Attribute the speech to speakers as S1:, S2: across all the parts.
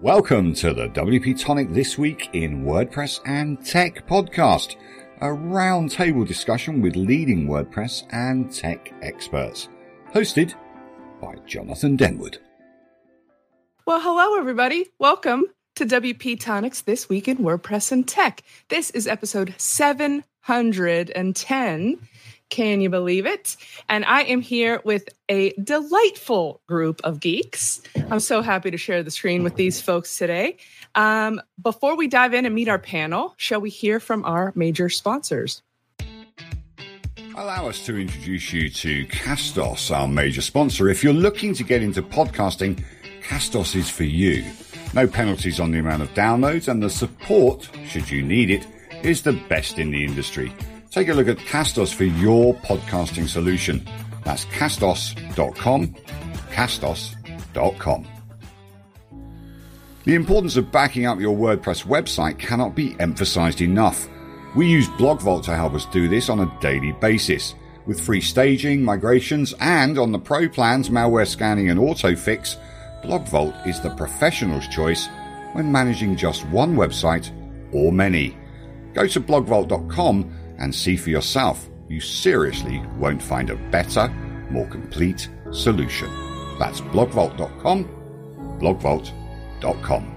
S1: Welcome to the WP Tonic This Week in WordPress and Tech podcast, a roundtable discussion with leading WordPress and tech experts, hosted by Jonathan Denwood.
S2: Well, hello, everybody. Welcome to WP Tonics This Week in WordPress and Tech. This is episode 710. Can you believe it? And I am here with a delightful group of geeks. I'm so happy to share the screen with these folks today. Um, before we dive in and meet our panel, shall we hear from our major sponsors?
S1: Allow us to introduce you to Castos, our major sponsor. If you're looking to get into podcasting, Castos is for you. No penalties on the amount of downloads, and the support, should you need it, is the best in the industry. Take a look at Castos for your podcasting solution. That's castos.com, castos.com. The importance of backing up your WordPress website cannot be emphasized enough. We use BlogVault to help us do this on a daily basis. With free staging, migrations, and on the pro plans, malware scanning and autofix, BlogVault is the professional's choice when managing just one website or many. Go to blogvault.com and see for yourself. You seriously won't find a better, more complete solution. That's blogvault.com, blogvault.com.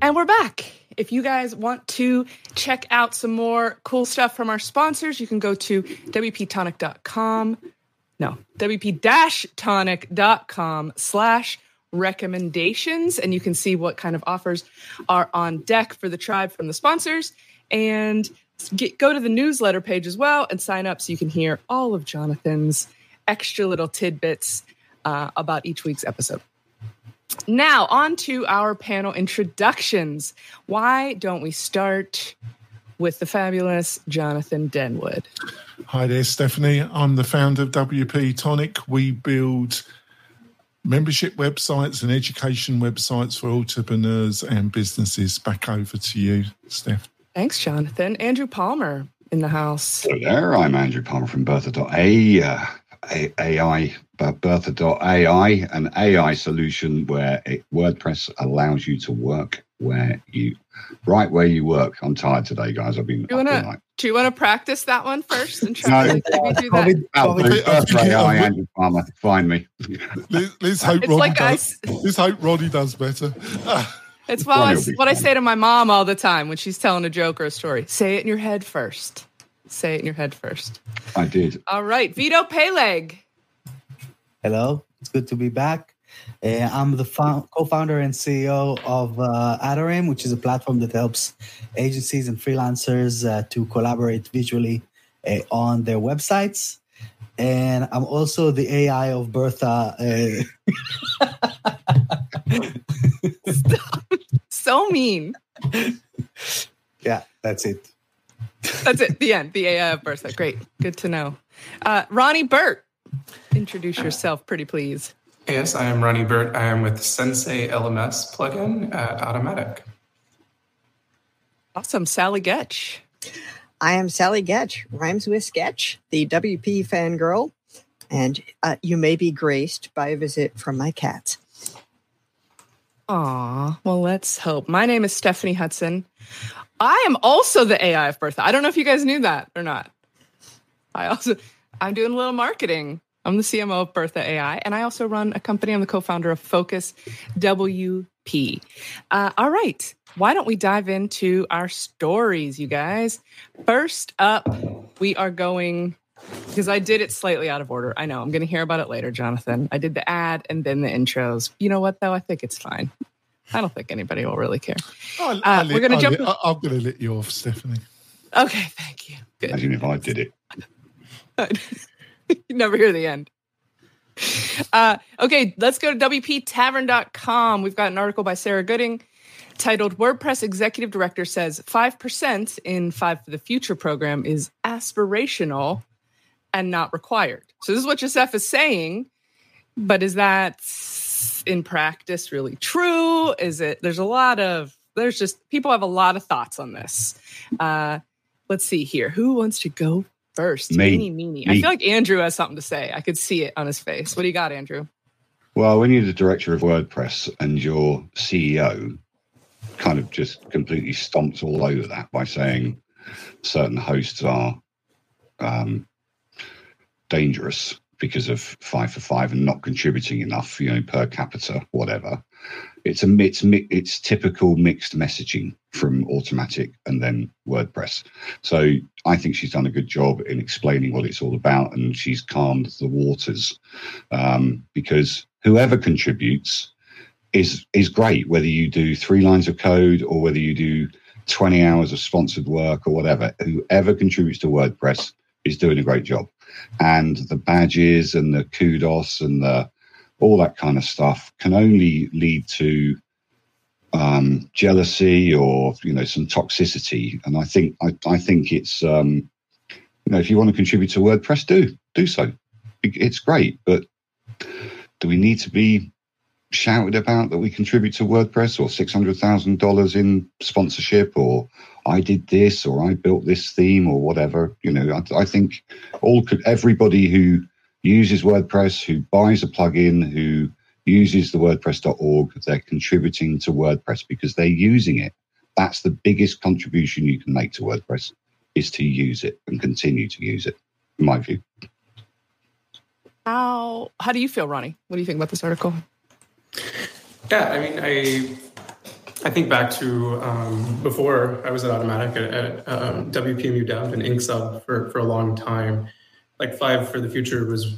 S2: And we're back. If you guys want to check out some more cool stuff from our sponsors, you can go to wptonic.com. No, wp-tonic.com slash recommendations. And you can see what kind of offers are on deck for the tribe from the sponsors. And get, go to the newsletter page as well and sign up so you can hear all of Jonathan's extra little tidbits uh, about each week's episode. Now, on to our panel introductions. Why don't we start with the fabulous Jonathan Denwood?
S3: Hi there, Stephanie. I'm the founder of WP Tonic. We build membership websites and education websites for entrepreneurs and businesses. Back over to you, Steph.
S2: Thanks, Jonathan. Andrew Palmer in the house.
S4: Hello there. I'm Andrew Palmer from Bertha.ai, uh, AI, Bertha.ai, an AI solution where it, WordPress allows you to work where you, right where you work. I'm tired today, guys. I've been.
S2: Do you want to? wanna practice that one first and try no, to do that?
S4: Bertha.ai, Andrew Palmer. Find me.
S3: let's, let's hope Ronnie like does. I, let's hope Ronnie does better.
S2: It's what, I, what I say to my mom all the time when she's telling a joke or a story. Say it in your head first. Say it in your head first.
S4: I did.
S2: All right, Vito Peleg.
S5: Hello, it's good to be back. Uh, I'm the fo- co-founder and CEO of uh, Atarim, which is a platform that helps agencies and freelancers uh, to collaborate visually uh, on their websites. And I'm also the AI of Bertha.
S2: Uh, so mean.
S5: Yeah, that's it.
S2: That's it. The end. The AI of Bertha. Great. Good to know. Uh, Ronnie Burt, introduce yourself, pretty please.
S6: Yes, I am Ronnie Burt. I am with Sensei LMS plugin at Automattic.
S2: Awesome. Sallie Goetsch.
S7: I am Sallie Goetsch, rhymes with sketch, the WP fangirl, and uh, you may be graced by a visit from my cats.
S2: Aw, well, let's hope. My name is Stephanie Hudson. I am also the AI of Bertha. I don't know if you guys knew that or not. I also, I'm doing a little marketing. I'm the CMO of Bertha AI, and I also run a company. I'm the co-founder of Focus WP. Uh, all right, why don't we dive into our stories, you guys? First up, we are going because I did it slightly out of order. I know I'm going to hear about it later, Jonathan. I did the ad and then the intros. You know what, though? I think it's fine. I don't think anybody will really care.
S3: I'll, I'll uh, we're going to jump. Let, I'm going to let you off, Stephanie.
S2: Okay, thank you.
S4: Good. Imagine if I did
S2: it. you never hear the end. Uh, okay, let's go to WPTavern.com. We've got an article by Sarah Gooding titled WordPress Executive Director Says 5% in Five for the Future program is aspirational and not required. So this is what Joseph is saying, but is that in practice really true? Is it? There's a lot of there's just people have a lot of thoughts on this. Uh, let's see here. Who wants to go first?
S4: Me.
S2: Meanie, meanie. Me. I feel like Andrew has something to say. I could see it on his face. What do you got, Andrew?
S1: Well, when you're the director of WordPress and your CEO kind of just completely stomps all over that by saying certain hosts are um, dangerous because of five for five and not contributing enough, you know, per capita, whatever. It's a it's it's typical mixed messaging from Automattic and then WordPress. So I think she's done a good job in explaining what it's all about, and she's calmed the waters um, because whoever contributes is is great. Whether you do three lines of code or whether you do twenty hours of sponsored work or whatever, whoever contributes to WordPress is doing a great job. And the badges and the kudos and the all that kind of stuff can only lead to um, jealousy or you know some toxicity. And I think I, I think it's um, you know if you want to contribute to WordPress, do do so. It's great, but do we need to be shouted about that we contribute to WordPress or six hundred thousand dollars in sponsorship or I did this or I built this theme or whatever. You know, I, I think all could everybody who uses WordPress, who buys a plugin, who uses the WordPress.org, they're contributing to WordPress because they're using it. That's the biggest contribution you can make to WordPress is to use it and continue to use it, in my view.
S2: How how do you feel, Ronnie? What do you think about this article?
S6: Yeah, I mean, I I think back to um, before I was at Automattic at, at um, WPMU Dev and Incsub for, for a long time. Like Five for the Future was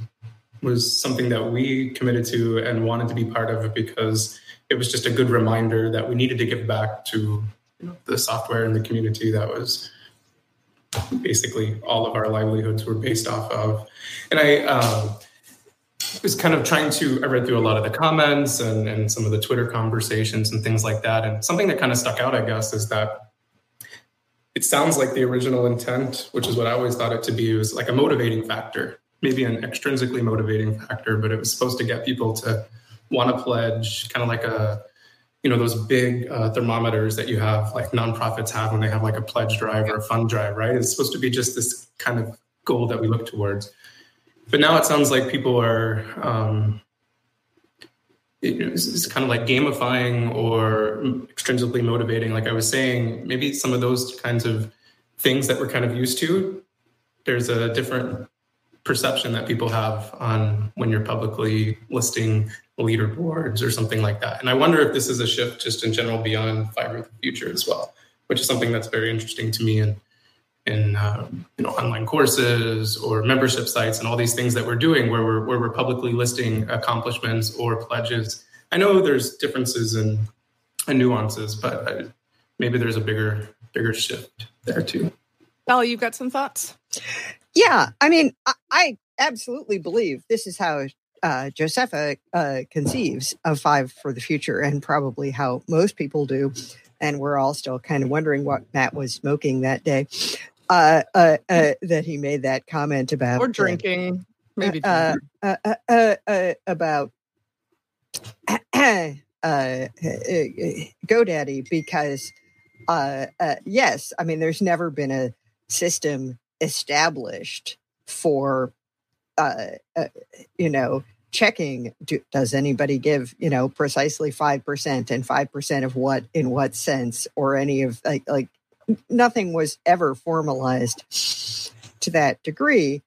S6: was something that we committed to and wanted to be part of because it was just a good reminder that we needed to give back to the software and the community that was basically all of our livelihoods were based off of. And I um, was kind of trying to, I read through a lot of the comments and, and some of the Twitter conversations and things like that. And something that kind of stuck out, I guess, is that it sounds like the original intent, which is what I always thought it to be, was like a motivating factor, maybe an extrinsically motivating factor, but it was supposed to get people to want to pledge, kind of like a, you know, those big uh, thermometers that you have, like nonprofits have when they have like a pledge drive or a fund drive, right? It's supposed to be just this kind of goal that we look towards but now it sounds like people are um, it, it's, it's kind of like gamifying or extrinsically motivating. Like i was saying maybe some of those kinds of things that we're kind of used to there's a different perception that people have on when you're publicly listing leaderboards or something like that. And i wonder if this is a shift just in general beyond fiber the future as well which is something that's very interesting to me and in uh, you know online courses or membership sites and all these things that we're doing where we're where we're publicly listing accomplishments or pledges. I know there's differences and, and nuances, but I, maybe there's a bigger bigger shift there too.
S2: Sally, you've got some thoughts?
S7: Yeah, I mean, I, I absolutely believe this is how uh, Josepha uh, conceives of Five for the Future, and probably how most people do. And we're all still kind of wondering what Matt was smoking that day uh, uh, uh, that he made that comment about
S2: or drinking, maybe
S7: uh, uh, uh, uh, about uh, uh, GoDaddy because uh, uh, yes, I mean there's never been a system established for uh, uh you know checking do, does anybody give you know precisely 5% and 5% of what in what sense or any of like like nothing was ever formalized to that degree.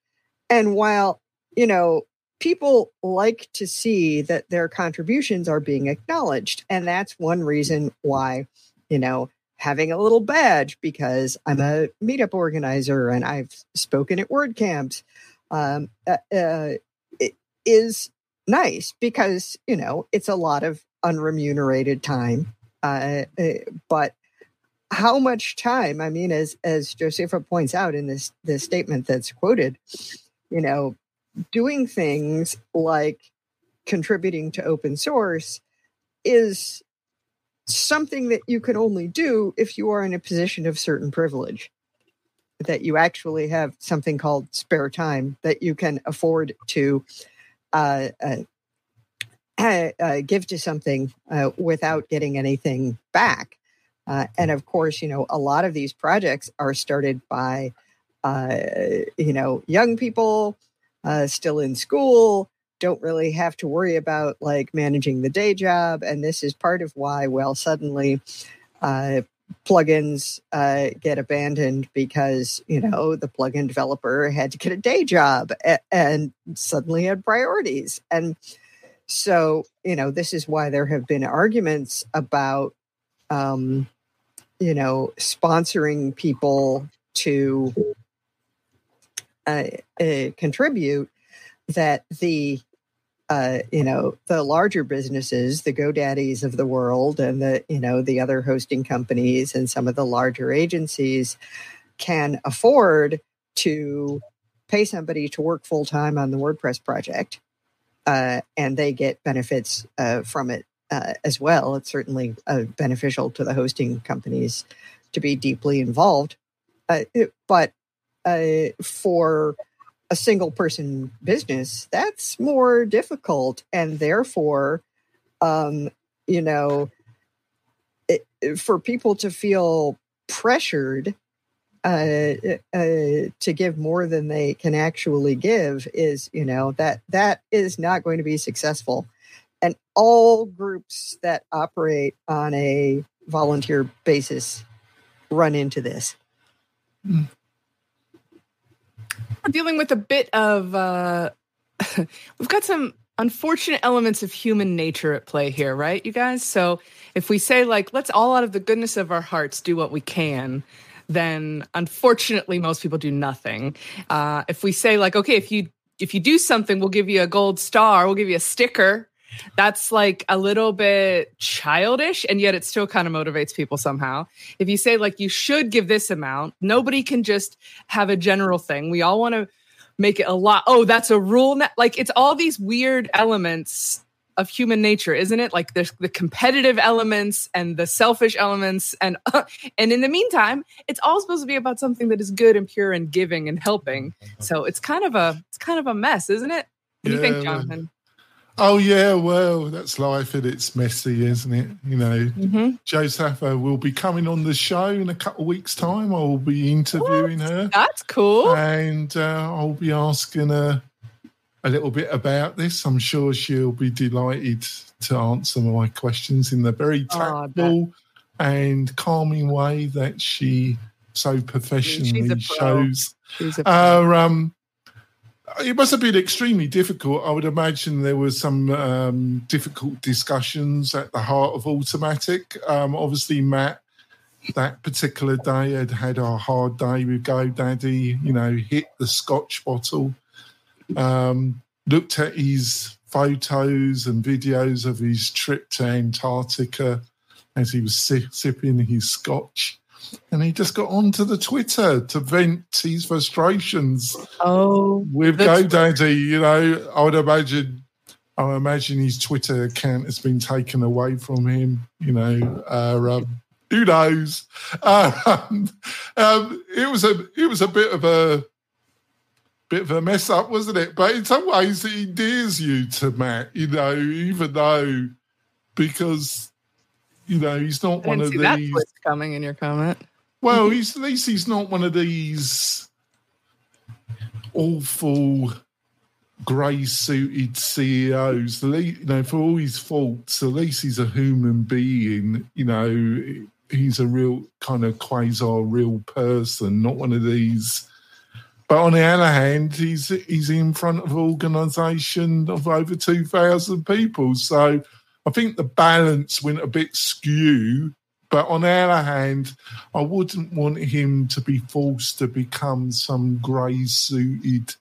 S7: And while, you know, people like to see that their contributions are being acknowledged, and that's one reason why, you know, having a little badge because I'm a meetup organizer and I've spoken at WordCamps um, uh, uh, is nice because, you know, it's a lot of unremunerated time. Uh, uh but how much time i mean as as josepha points out in this this statement that's quoted you know doing things like contributing to open source is something that you can only do if you are in a position of certain privilege that you actually have something called spare time that you can afford to uh, uh, uh, give to something uh, without getting anything back uh, and of course, you know, a lot of these projects are started by, uh, you know, young people uh, still in school don't really have to worry about like managing the day job. And this is part of why, well, suddenly uh, plugins uh, get abandoned because, you know, the plugin developer had to get a day job and, and suddenly had priorities. And so, you know, this is why there have been arguments about, um, you know, sponsoring people to uh, uh, contribute that the uh, you know the larger businesses the godaddies of the world and the you know the other hosting companies and some of the larger agencies can afford to pay somebody to work full time on the wordpress project uh, and they get benefits uh, from it uh, as well it's certainly uh, beneficial to the hosting companies to be deeply involved uh, but for a single person business, that's more difficult. And therefore, um, you know, it, for people to feel pressured uh, uh, to give more than they can actually give is, you know, that that is not going to be successful. And all groups that operate on a volunteer basis run into this. Mm
S2: dealing with a bit of uh we've got some unfortunate elements of human nature at play here, right, you guys? So if we say like let's all out of the goodness of our hearts do what we can, then unfortunately most people do nothing. Uh, if we say like okay, if you if you do something, we'll give you a gold star, we'll give you a sticker that's like a little bit childish and yet it still kind of motivates people somehow. If you say like you should give this amount nobody can just have a general thing. We all want to make it a lot. Oh that's a rule like it's all these weird elements of human nature isn't it? Like there's the competitive elements and the selfish elements and uh, and in the meantime it's all supposed to be about something that is good and pure and giving and helping. So it's kind of a it's kind of a mess isn't it? What do you think jonathan
S3: Oh yeah, well, that's life and it's messy, isn't it? You know,
S2: mm-hmm.
S3: Will be coming on the show in a couple of weeks' time. I will be interviewing
S2: what?
S3: her.
S2: That's cool.
S3: And uh, I'll be asking her a little bit about this. I'm sure she'll be delighted to answer my questions in the very tactful oh, and calming way that she so professionally shows. Our um, it must have been extremely difficult. I would imagine there were some um, difficult discussions at the heart of Automattic. Um, obviously, Matt, that particular day, had had a hard day with GoDaddy. You know, hit the Scotch bottle. Um, looked at his photos and videos of his trip to Antarctica as he was si- sipping his Scotch and he just got onto the Twitter to vent his frustrations.
S2: Oh,
S3: with GoDaddy, you know, I would imagine, I would imagine his Twitter account has been taken away from him. You know, uh, um, who knows? Um, um, it was a, it was a bit of a, bit of a mess up, wasn't it? But in some ways, it endears you to Matt. You know, even though because you know, he's not one of these.
S2: coming in your comment.
S3: Well, he's at least he's not one of these awful grey suited CEOs. You know, for all his faults, at least he's a human being. You know, he's a real kind of quasi real person, not one of these. But on the other hand, he's he's in front of an organisation of over two thousand people, so I think the balance went a bit skew. But on the other hand, I wouldn't want him to be forced to become some grey suited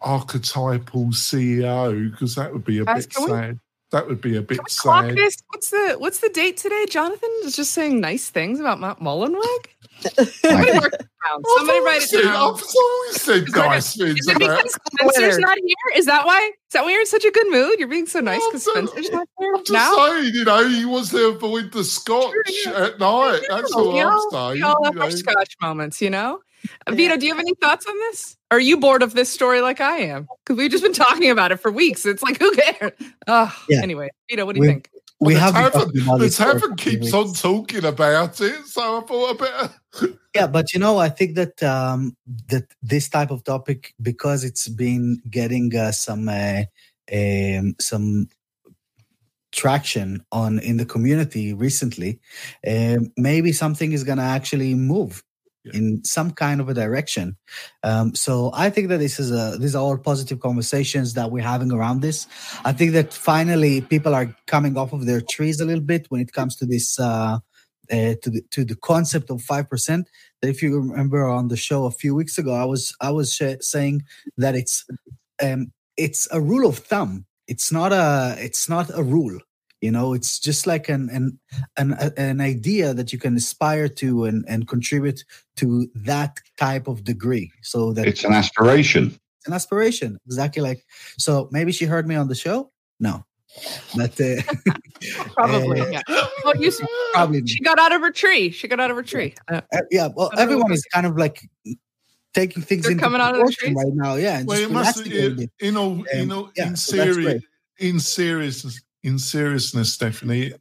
S3: archetypal CEO because that would be a Guys, bit sad. We, that would be a bit sad.
S2: What's the what's the date today? Jonathan is just saying nice things about Matt Mullenweg. Somebody mark it down. Somebody write it down. I've
S3: always said nice things.
S2: Is it because Spencer's not here? Is that why? Is that why you're in such a good mood? You're being so nice because Spencer's not here.
S3: I'm just now? saying, you know, he wants to avoid the scotch at night. That's all I'm saying. We
S2: all have our scotch moments, you know. Vito, do you have any thoughts on this? Are you bored of this story like I am? Because we've just been talking about it for weeks. It's like, who cares? Oh, yeah. Anyway, Vito, what do you we, think?
S3: We have the tavern, keeps on talking about it, so I thought better
S5: yeah, but you know, I think that um, that this type of topic, because it's been getting uh, some uh, um, some traction on in the community recently, um, maybe something is going to actually move
S3: Yeah.
S5: in some kind of a direction. Um, so I think that this is a these are all positive conversations that we're having around this. I think that finally people are coming off of their trees a little bit when it comes to this. Uh, uh, to the to the concept of five percent. If you remember on the show a few weeks ago, I was I was sh- saying that it's um, it's a rule of thumb. It's not a it's not a rule. You know, it's just like an an an, an idea that you can aspire to and and contribute to that type of degree. So that
S1: It's an aspiration.
S5: it's an aspiration, exactly like. So maybe she heard me on the show. No, but uh,
S2: Probably.
S5: Uh,
S2: yeah. Well, you, s-
S5: probably
S2: she got out of her tree. She got out of her tree. Uh,
S5: Uh, yeah, well,
S2: I don't know
S5: everyone is kind of like taking things
S2: They're
S5: into
S2: coming out of the
S5: proportion
S2: trees?
S5: right now. Yeah, and
S3: Well,
S5: just
S3: it must,
S5: relaxing a little
S3: in,
S5: bit.
S3: in all, in
S5: Um,
S3: all,
S5: yeah,
S3: in
S5: so that's
S3: serious, in seriousness, in seriousness, Stephanie,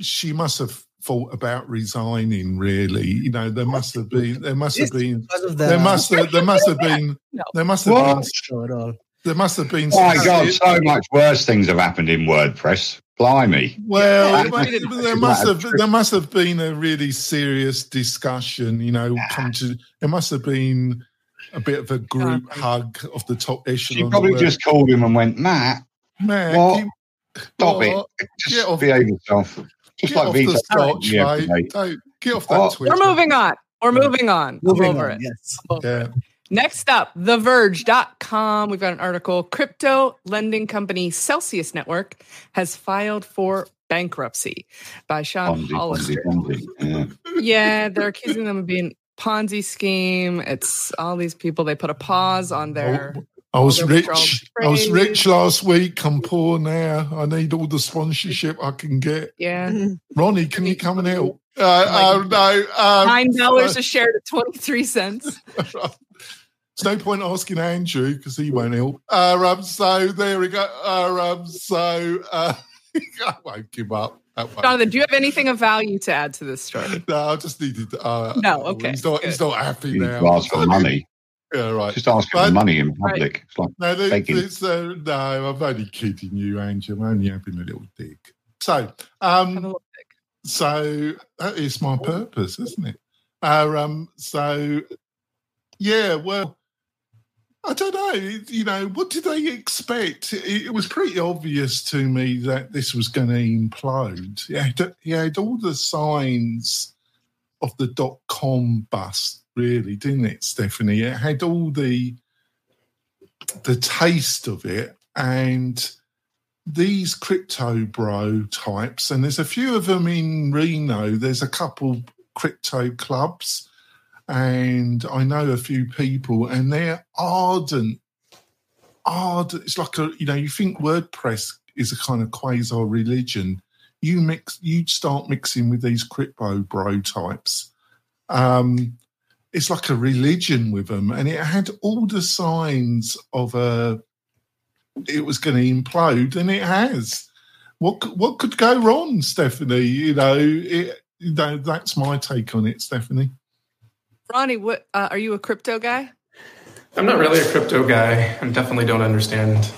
S3: she must have thought about resigning. Really, you know, there must have been, there must have been,
S5: because of the
S3: there must have, there must have been, there must have been,
S5: show at all.
S3: there must have been.
S1: Oh my God, so much worse things have happened in WordPress. Blimey.
S3: Well,
S2: Yeah,
S3: it
S2: we
S3: must-
S2: didn't-
S3: there must have there must have been a really serious discussion. You know, come to there must have been a bit of a group hug of the top echelon.
S1: She
S3: probably
S1: just called him and went, Matt,
S3: man,
S1: What?
S3: You-
S1: stop
S3: what?
S1: it. Uh, just
S3: Get off-
S1: behave yourself. Just
S3: Get
S1: like
S3: off
S1: Vito.
S3: the scotch,
S1: Yeah,
S3: mate.
S1: mate.
S3: Don't get off that
S1: Oh.
S3: Twitter.
S2: we're moving on. We're moving on.
S5: Moving
S2: I'm over
S5: on,
S2: it.
S5: yes.
S2: I'm over it.
S3: Yeah.
S2: Next up, TheVerge.com. We've got an article. Crypto lending company Celsius Network has filed for bankruptcy by Sean
S1: Ponzi, Ponzi,
S2: Hollister.
S1: Ponzi. Yeah.
S2: Yeah, they're accusing them of being Ponzi scheme. It's all these people. They put a pause on oh, their.
S3: I was rich. I was rich last week. I'm poor now. I need all the sponsorship I can get.
S2: Yeah,
S3: Ronnie, can you come and help? Uh, oh no, um,
S2: nine dollars a share to twenty three cents.
S3: There's no point asking Andrew because he won't help. Uh, um, so there we go. Uh, um, so uh, I won't give up. That won't-
S2: Jonathan, do you have anything of value to add to this story?
S3: No, I just needed. To, uh,
S2: No, okay,
S3: He's not. He's
S2: good.
S3: not happy
S1: You
S3: now.
S1: ask for money.
S3: Yeah, right.
S1: Just ask for money in public. It's like,
S3: No, this,
S1: begging.
S3: uh, no, I'm only kidding you, Angel. I'm only having a little dig. So, um, so that is my purpose, isn't it? Uh, um, so yeah, well, I don't know. You know, what did they expect? It, it was pretty obvious to me that this was going to implode. It had, it had all the signs of the dot com bust, really, didn't it, Stephanie? It had all the the taste of it, and these crypto bro types, and there's a few of them in Reno. There's a couple crypto clubs, and I know a few people, and they're ardent, ardent. It's like a you know, you think WordPress is a kind of quasi religion. You mix, you start mixing with these crypto bro types. Um, it's like a religion with them, and it had all the signs of a it was going to implode, and it has. What what could go wrong, Stephanie? You know, it, you know that's my take on it, Stephanie.
S2: Ronnie, what uh, are you a crypto guy?
S6: I'm not really a crypto guy and definitely don't understand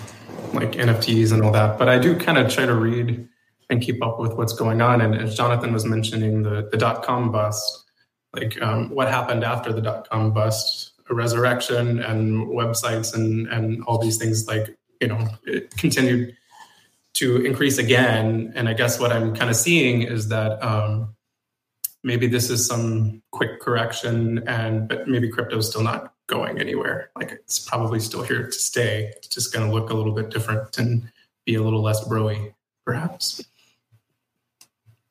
S6: like NFTs and all that, but I do kind of try to read and keep up with what's going on. And as Jonathan was mentioning, the, the dot com bust, like um, what happened after the dot com bust, resurrection and websites and, and all these things like, you know, it continued to increase again. And I guess what I'm kind of seeing is that um, maybe this is some quick correction and but maybe crypto's still not going anywhere like it's probably still here to stay it's just going to look a little bit different and be a little less broy perhaps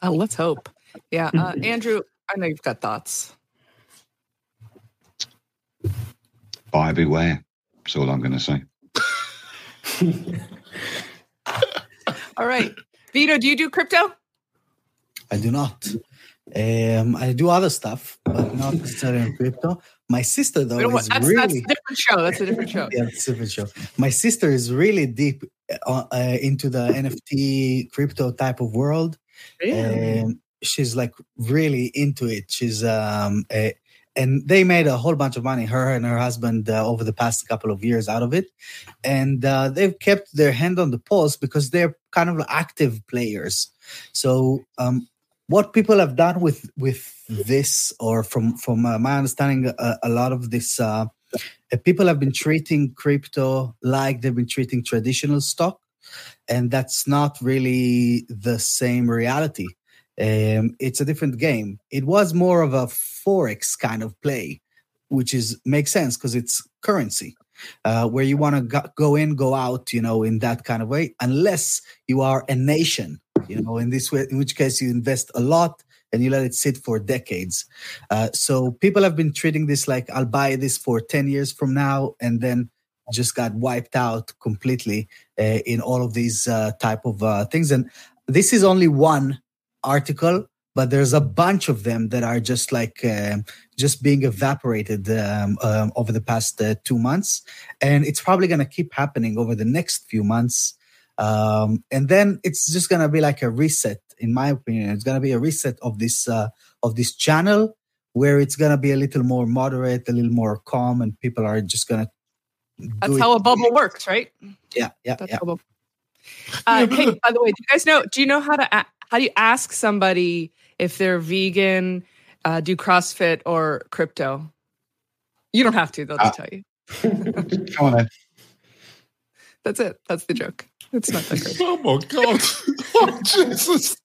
S2: Oh, let's hope. Yeah, uh, Andrew, I know you've got thoughts.
S1: buyer beware. That's all I'm going to say.
S2: All right, Vito, do you do crypto?
S5: I do not. Um, I do other stuff, but not necessarily in crypto. My sister, though,
S2: We don't want-
S5: is
S2: that's,
S5: really
S2: that's a different show. That's a different show.
S5: yeah, it's a different show. My sister is really deep uh, uh, into the NFT crypto type of world. Um, she's like really into it. She's um, a, and they made a whole bunch of money, her and her husband, uh, over the past couple of years out of it, and uh, they've kept their hand on the pulse because they're kind of active players. So um, what people have done with with this, or from from uh, my understanding, a, a, lot of this. Uh, people have been treating crypto like they've been treating traditional stock and that's not really the same reality um, it's a different game. It was more of a forex kind of play, which is makes sense because it's currency, uh, where you want to go, go in, go out, you know, in that kind of way. Unless you are a nation, you know, in this way, in which case you invest a lot and you let it sit for decades. Uh, so people have been treating this like I'll buy this for ten years from now, and then just got wiped out completely uh, in all of these uh, type of uh, things. And this is only one article but there's a bunch of them that are just like uh, just being evaporated um, um, over the past uh, two months and it's probably going to keep happening over the next few months um, and then it's just going to be like a reset in my opinion it's going to be a reset of this uh, of this channel where it's going to be a little more moderate a little more calm and people are just going to
S2: that's how a bubble works right
S5: yeah yeah
S2: that's
S5: yeah.
S2: how a bubble uh, Kate, by the way, do you guys know? Do you know how to how do you ask somebody if they're vegan, uh, do CrossFit or crypto? You don't have to. They'll just uh, tell you.
S1: Come on, then.
S2: That's it. That's the joke. It's not that great.
S3: oh my god! oh, Jesus.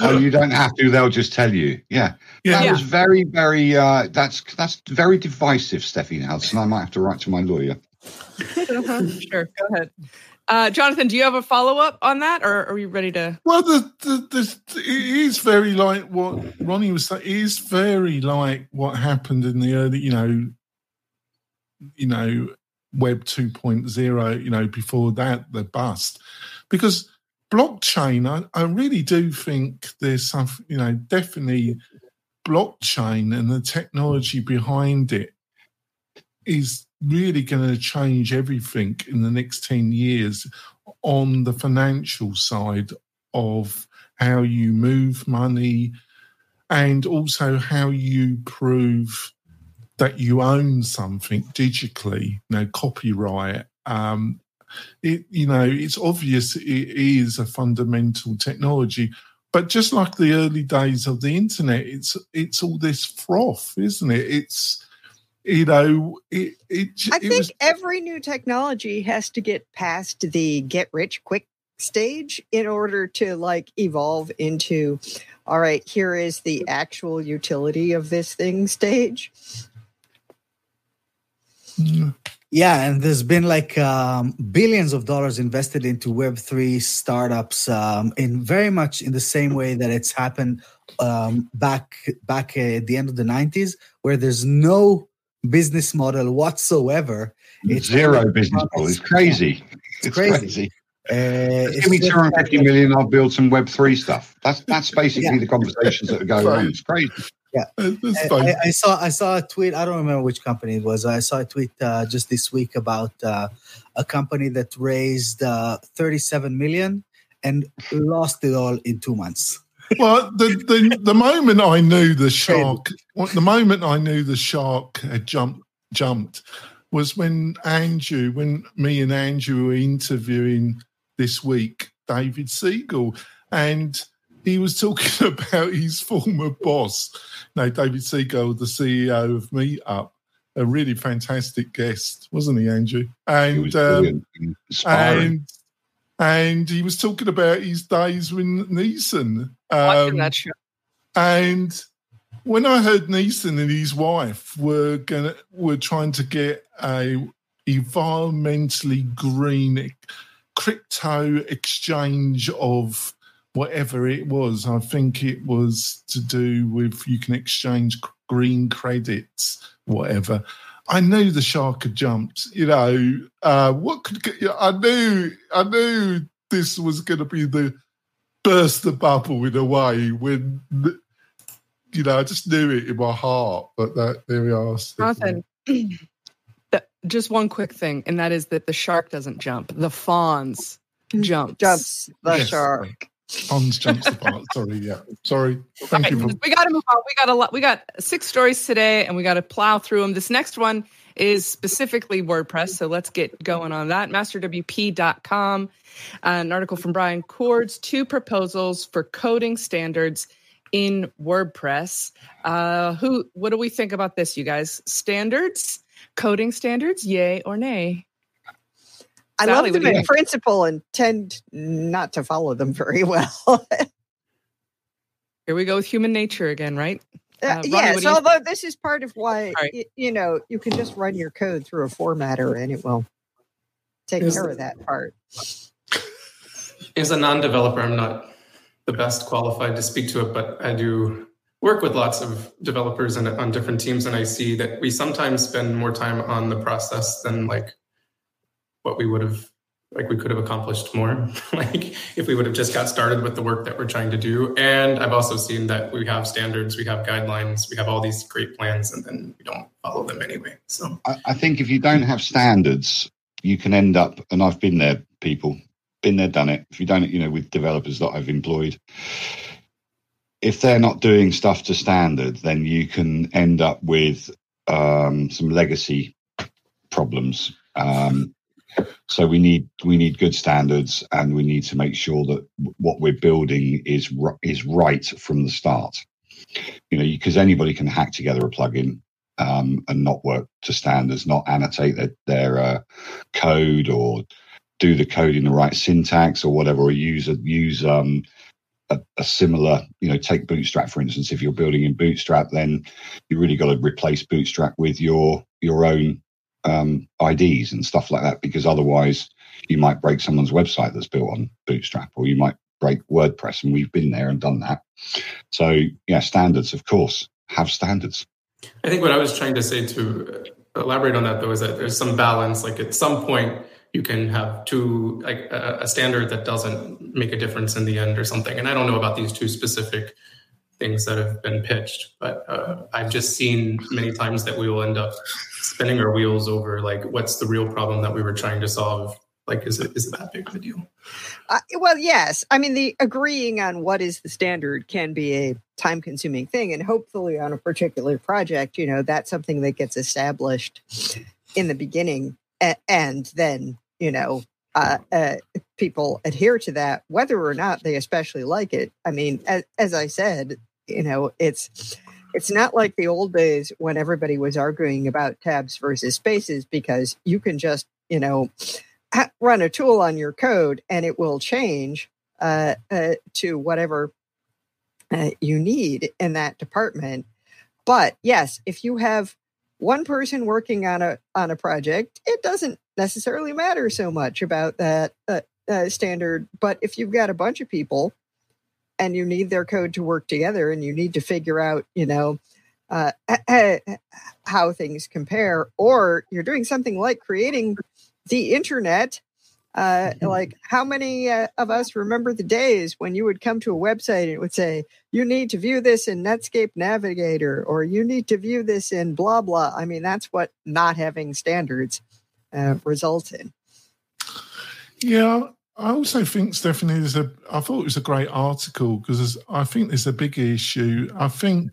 S1: oh, you don't have to. They'll just tell you. Yeah, yeah. That yeah. was very, very. Uh, that's that's very divisive, Steffi Nelson. I might have to write to my lawyer.
S2: Uh-huh. Sure. Go ahead. Uh, Jonathan, do you have a follow up on that, or are you ready to?
S3: Well, the, the, the, it is very like what Ronnie was saying. It is very like what happened in the early, you know, you know, Web 2.0. You know, before that, the bust, because blockchain. I, I really do think there's some, you know, definitely blockchain and the technology behind it is really going to change everything in the next 10 years on the financial side of how you move money and also how you prove that you own something digitally, you know, copyright. Um, it, you know, it's obvious it is a fundamental technology, but just like the early days of the internet, it's it's all this froth, isn't it? It's you know, it, it,
S7: I
S3: it
S7: think
S3: was,
S7: every new technology has to get past the get rich quick stage in order to like evolve into all right here is the actual utility of this thing stage.
S5: Yeah and there's been like um, billions of dollars invested into web3 startups um, in very much in the same way that it's happened um, back back at the end of the 90s where there's no business model whatsoever.
S1: It's Zero business model. It's crazy.
S5: It's, it's crazy. crazy.
S1: Uh, give me 250 million, I'll build some Web three stuff. That's that's basically yeah. the conversations that are going on. It's crazy.
S5: Yeah, I, I, saw I saw a tweet. I don't remember which company it was. I saw a tweet uh, just this week about uh, a company that raised uh, 37 million and lost it all in two months
S3: well, the, the the moment I knew the shark, the moment I knew the shark had jumped jumped, was when Andrew, when me and Andrew were interviewing this week David Siegel, and he was talking about his former boss. No, David Siegel, the CEO of Meetup, a really fantastic guest, wasn't he, Andrew? And um, and and he was talking about his days with Neeson. Um,
S2: that show.
S3: And when I heard Neeson and his wife were gonna were trying to get a environmentally green crypto exchange of whatever it was, I think it was to do with you can exchange green credits, whatever. I knew the shark had jumped. You know, uh, what could I knew? I knew this was going to be the burst the bubble in a way when you know I just knew it in my heart. But that there we are.
S2: Jonathan, just one quick thing, and that is that the shark doesn't jump; the Fonz mm, jump.
S7: Jumps the yes. shark.
S3: Fonz jumps the part. Sorry, yeah. Sorry. Thank
S2: All
S3: you. For,
S2: we got to move on. We got a lot. We got six stories today, and we got to plow through them. This next one is specifically WordPress, so let's get going on that. MasterWP.com, uh, an article from Brian Coords, two proposals for coding standards in WordPress. Uh, who? What do we think about this, you guys? Standards, coding standards, yay or nay?
S7: I
S2: Sally,
S7: love them in principle and tend not to follow them very well.
S2: Here we go with human nature again, right?
S7: Uh,
S2: Uh,
S7: yes,
S2: what do you-
S7: although this is part of why
S2: All right.
S7: y- you know you can just run your code through a formatter and it will take
S6: Is-
S7: care of that part.
S6: As a non-developer, I'm not the best qualified to speak to it, but I do work with lots of developers and on different teams, and I see that we sometimes spend more time on the process than like what we would have like we could have accomplished more like if we would have just got started with the work that we're trying to do and i've also seen that we have standards we have guidelines we have all these great plans and then we don't follow them anyway so
S1: I, I think if you don't have standards, you can end up, and I've been there, people, been there, done it. If you don't, you know, with developers that I've employed, if they're not doing stuff to standard, then you can end up with um, some legacy problems. Um, so we need we need good standards, and we need to make sure that what we're building is is right from the start. You know, because anybody can hack together a plugin um, and not work to standards, not annotate their, their uh, code or do the code in the right syntax or whatever, or use a use um, a, a similar, you know, take Bootstrap for instance. If you're building in Bootstrap, then you really got to replace Bootstrap with your your own um, IDs and stuff like that, because otherwise you might break someone's website that's built on Bootstrap, or you might break WordPress, and we've been there and done that. So yeah, standards, of course, have standards.
S6: I think what I was trying to say to elaborate on that though is that there's some balance. Like at some point, you can have two like a, a standard that doesn't make a difference in the end or something. And I don't know about these two specific things that have been pitched, but uh, I've just seen many times that we will end up spinning our wheels over like what's the real problem that we were trying to solve. Like, is it is it that big of a deal?
S7: Uh, well, yes. I mean, the agreeing on what is the standard can be a time consuming thing. And hopefully, on a particular project, you know, that's something that gets established in the beginning. And then, you know, uh, uh, people adhere to that, whether or not they especially like it. I mean, as, as I said, you know, it's. It's not like the old days when everybody was arguing about tabs versus spaces because you can just, you know, run a tool on your code and it will change uh, uh, to whatever uh, you need in that department. But yes, if you have one person working on a on a project, it doesn't necessarily matter so much about that uh, uh, standard. But if you've got a bunch of people and you need their code to work together, and you need to figure out, you know, uh, how things compare, or you're doing something like creating the internet. Uh, like how many uh, of us remember the days when you would come to a website and it would say you need to view this in Netscape Navigator or you need to view this in blah blah. I mean that's what not having standards uh, results in.
S3: Yeah, I also think Stephanie is a. I thought it was a great article because I think there's a big issue. I think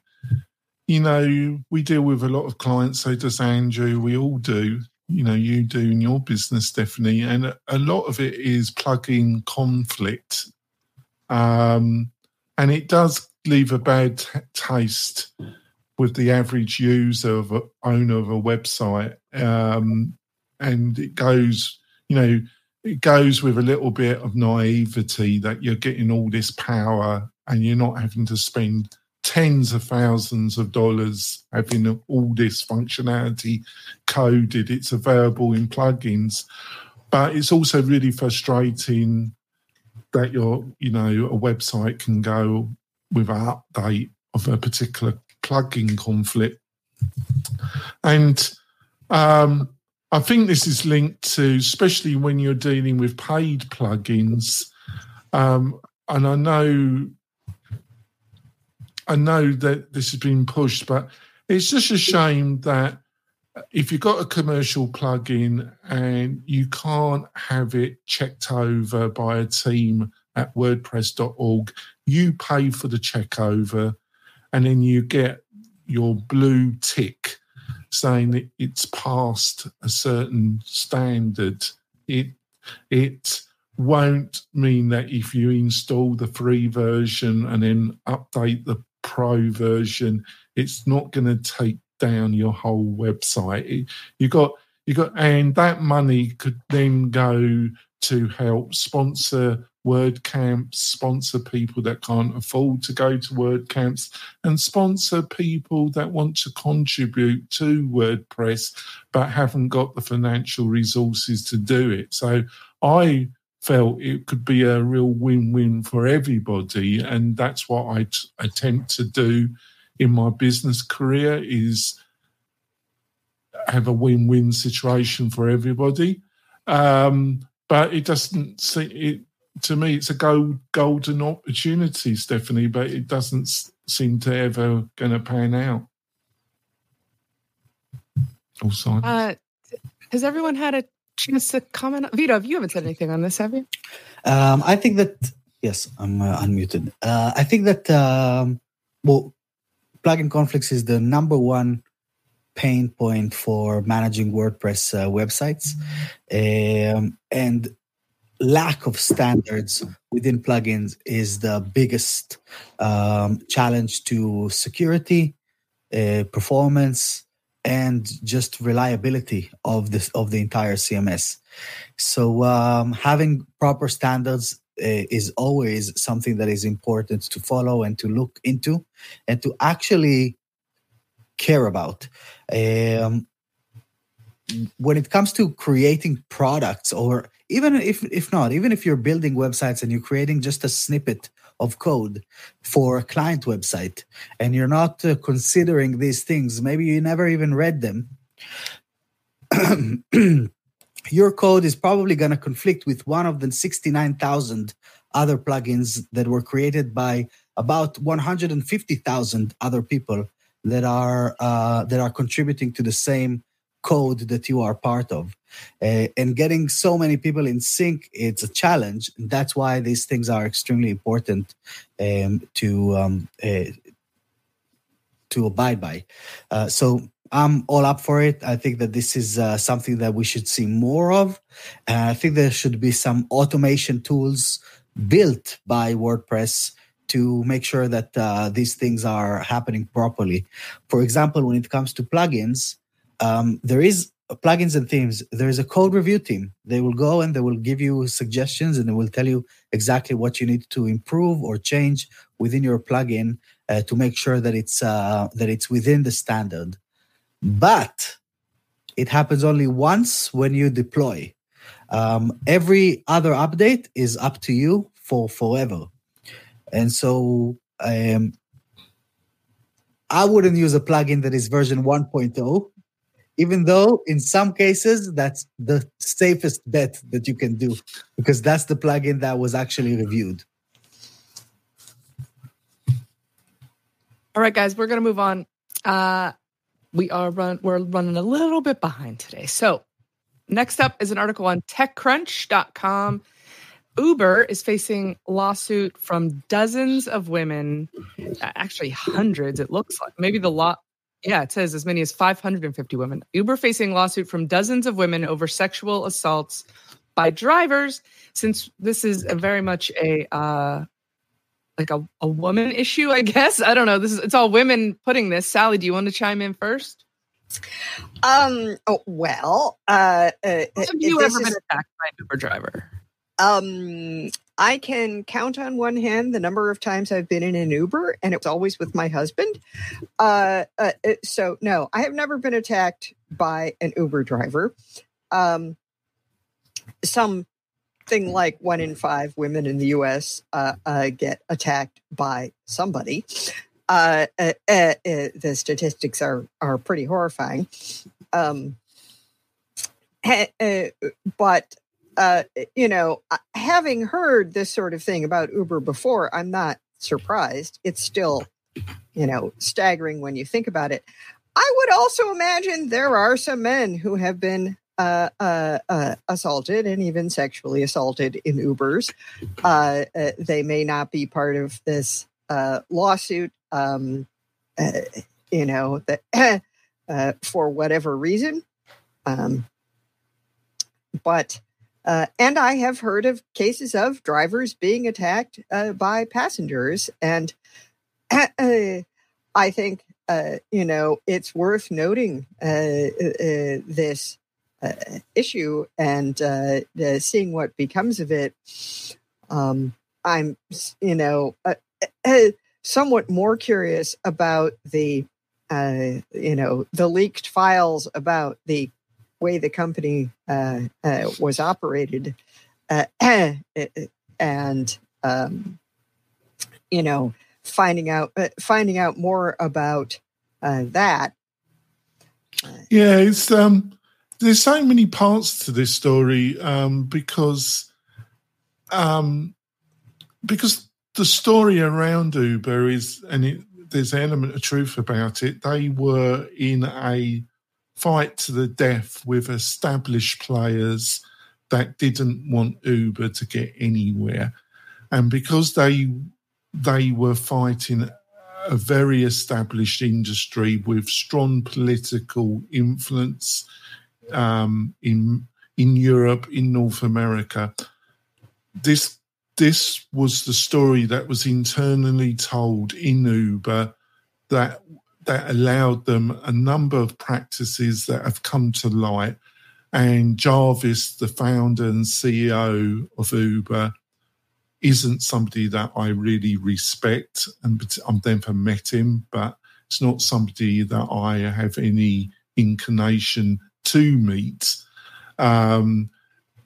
S3: you know we deal with a lot of clients. So does Andrew. We all do. You know, you do in your business, Stephanie, and a, lot of it is plug-in conflict, um, and it does leave a bad t- taste with the average user of a, owner of a website, um, and it goes, you know it goes with a little bit of naivety that you're getting all this power and you're not having to spend tens of thousands of dollars having all this functionality coded. It's available in plugins, but it's also really frustrating that your, you know, a website can go with an update of a particular plugin conflict. And um, I think this is linked to, especially when you're dealing with paid plugins. Um, and I know, I know that this has been pushed, but it's just a shame that if you've got a commercial plugin and you can't have it checked over by a team at wordpress.org. You pay for the checkover, and then you get your blue tick saying that it's past a certain standard. It it won't mean that if you install the free version and then update the pro version, it's not going to take down your whole website. You got you got, and that money could then go to help sponsor WordCamps, sponsor people that can't afford to go to WordCamps, and sponsor people that want to contribute to WordPress but haven't got the financial resources to do it. So I felt it could be a real win-win for everybody, and that's what I t- attempt to do in my business career is have a win-win situation for everybody. Um, but it doesn't seem it to me. It's a gold, golden opportunity, Stephanie, but it doesn't seem to ever going to pan out. All silence.
S2: Uh, has everyone had a chance to comment? Vito, you haven't said anything on this, have you?
S5: Um, I think that yes, I'm uh, unmuted. Uh, I think that um, well, plugin conflicts is the number one pain point for managing WordPress uh, websites, um, and lack of standards within plugins is the biggest um, challenge to security, uh, performance, and just reliability of this of the entire CMS. So um, having proper standards uh, is always something that is important to follow and to look into and to actually care about. Um, when it comes to creating products or even if if not even if you're building websites and you're creating just a snippet of code for a client website and you're not uh, considering these things maybe you never even read them your code is probably going to conflict with one of the 69,000 other plugins that were created by about 150,000 other people that are uh, that are contributing to the same code that you are part of. Uh, and getting so many people in sync, it's a challenge. That's why these things are extremely important um, to um, uh, to abide by. Uh, so I'm all up for it. I think that this is uh, something that we should see more of. And I think there should be some automation tools built by WordPress to make sure that uh, these things are happening properly. For example, when it comes to plugins, um, there is plugins and themes. There is a code review team. They will go and they will give you suggestions and they will tell you exactly what you need to improve or change within your plugin uh, to make sure that it's uh, that it's within the standard. But it happens only once when you deploy. Um, every other update is up to you for forever. And so um, I wouldn't use a plugin that is version 1.0, even though in some cases that's the safest bet that you can do because that's the plugin that was actually reviewed.
S2: All right, guys, we're going to move on. Uh, we are run, we're running a little bit behind today. So next up is an article on TechCrunch.com. Uber is facing lawsuit from dozens of women, actually hundreds. It looks like maybe the law. Yeah, it says as many as 550 women. Uber facing lawsuit from dozens of women over sexual assaults by drivers. Since this is a very much a uh, like a, a woman issue, I guess. I don't know. This is it's all women putting this. Sallie, do you want to chime in first?
S7: Um. Oh, well, uh, uh
S2: have you ever been attacked by an Uber driver?
S7: Um, I can count on one hand the number of times I've been in an Uber, and it was always with my husband. Uh, uh, uh so no, I have never been attacked by an Uber driver. Um, something like one in five women in the U.S. Uh, uh, get attacked by somebody. Uh, the statistics are are pretty horrifying. Um, but uh, you know, having heard this sort of thing about Uber before, I'm not surprised. It's still, you know, staggering when you think about it. I would also imagine there are some men who have been uh, uh, uh, assaulted and even sexually assaulted in Ubers. Uh, uh, they may not be part of this uh, lawsuit, um, uh, you know, uh, for whatever reason. Um, but uh, and I have heard of cases of drivers being attacked uh, by passengers, and uh, I think uh, you know it's worth noting uh, uh, this issue and seeing what becomes of it. Um, I'm, you know, somewhat more curious about the, you know, the leaked files about the way the company uh, uh, was operated, uh, and um, you know, finding out uh, finding out more about uh, that.
S3: Yeah, it's um, there's so many parts to this story um, because um, because the story around Uber is and it, there's an element of truth about it. They were in a fight to the death with established players that didn't want Uber to get anywhere. And because they they were fighting a very established industry with strong political influence um, in in Europe, in North America. This this was the story that was internally told in Uber that that allowed them a number of practices that have come to light. And Travis, the founder and CEO of Uber, isn't somebody that I really respect, and I've never met him, but it's not somebody that I have any inclination to meet. Um,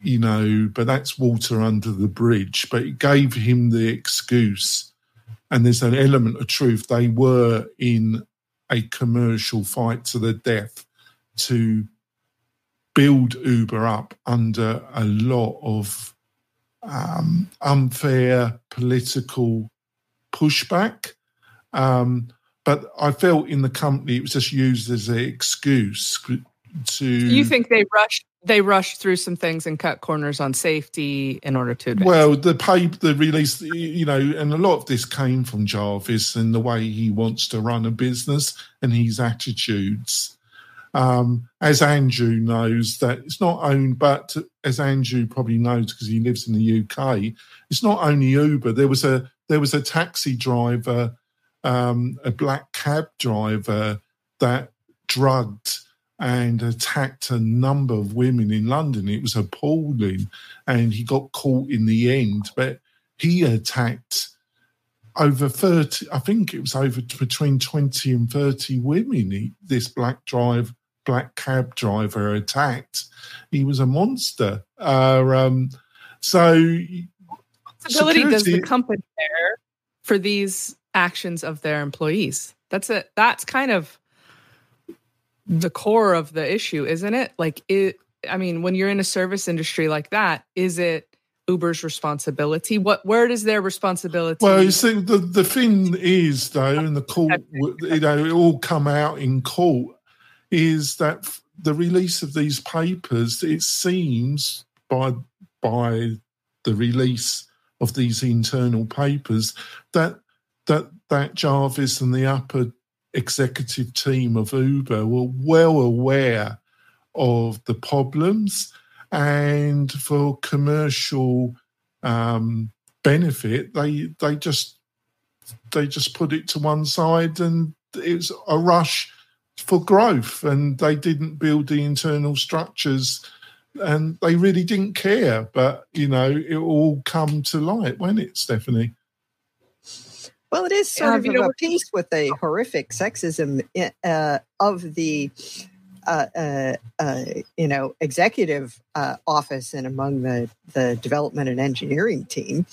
S3: you know, but that's water under the bridge. But it gave him the excuse, and there's an element of truth. They were in a commercial fight to the death to build Uber up under a lot of um, unfair political pushback. Um, but I felt in the company it was just used as an excuse to.
S2: You think they rushed? They rushed through some things and cut corners on safety in order to. Advance.
S3: Well, the pay, the release, you know, and a lot of this came from Travis and the way he wants to run a business and his attitudes. Um, as Andrew knows, that it's not owned, but as Andrew probably knows because he lives in the UK, it's not only Uber. There was a there was a taxi driver, um, a black cab driver that drugged and attacked a number of women in London. It was appalling, and he got caught in the end. But he attacked over 30 i think it was over between 20 and 30 women he, this black drive black cab driver attacked. He was a monster. Uh, um, so,
S2: responsibility does the company bear for these actions of their employees? That's it. That's kind of the core of the issue, isn't it? Like it. I mean, when you're in a service industry like that, is it Uber's responsibility? What where does their responsibility?
S3: Well, you see, the the thing is though, in the court, you know, it all come out in court is that the release of these papers, it seems by by the release of these internal papers that that that Travis and the upper executive team of Uber were well aware of the problems and for commercial um, benefit they they just they just put it to one side and it's a rush for growth and they didn't build the internal structures and they really didn't care. But you know it all come to light when it stephanie
S7: well it is sort of, of a piece with the horrific sexism uh, of the uh, uh, uh, you know executive uh, office and among the the development and engineering team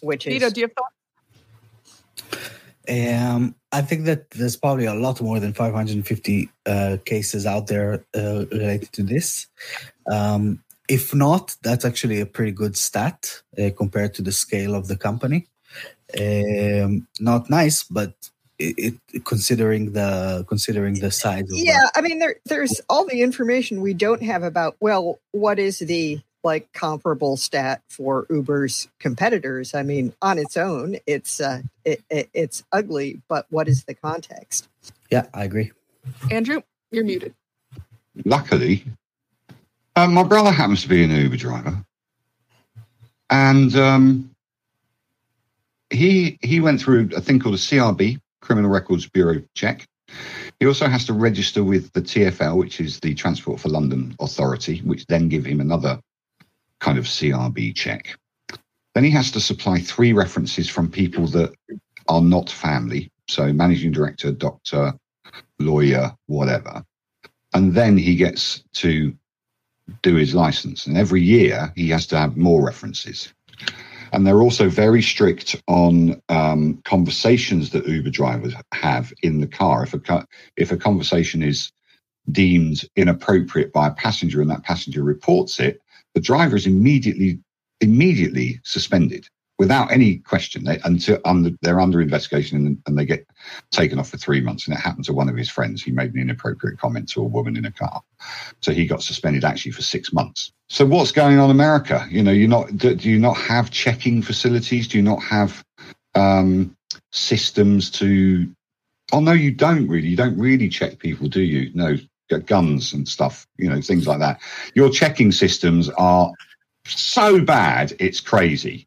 S7: which is
S2: Vito, do you have thoughts?
S5: Um, I think that there's probably a lot more than 550 uh, cases out there uh, related to this. Um, if not, that's actually a pretty good stat uh, compared to the scale of the company. Um, not nice, but it, it, considering the considering the size of
S7: yeah i mean there there's all the information we don't have about well what is the like comparable stat for uber's competitors? I mean on its own it's uh it, it, it's ugly but what is the context?
S5: Yeah i agree.
S2: Andrew you're muted.
S1: Luckily uh, my brother happens to be an uber driver and um he he went through a thing called a crb Criminal Records Bureau check. He also has to register with the TFL, which is the Transport for London Authority, which then give him another kind of CRB check. Then he has to supply three references from people that are not family, so managing director, doctor, lawyer, whatever. And then he gets to do his license. And every year he has to have more references. And they're also very strict on um, conversations that Uber drivers have in the car. If a if a conversation is deemed inappropriate by a passenger and that passenger reports it, the driver is immediately immediately suspended without any question. They, until under, they're under investigation and, and, they get taken off for three months. And it happened to one of his friends. He made an inappropriate comment to a woman in a car, so he got suspended actually for six months. So what's going on in America? You know, you not do, you not have checking facilities? Do you not have um, systems to? Oh no, you don't really. You don't really check people, do you? No, guns and stuff. You know, things like that. Your checking systems are so bad, it's crazy.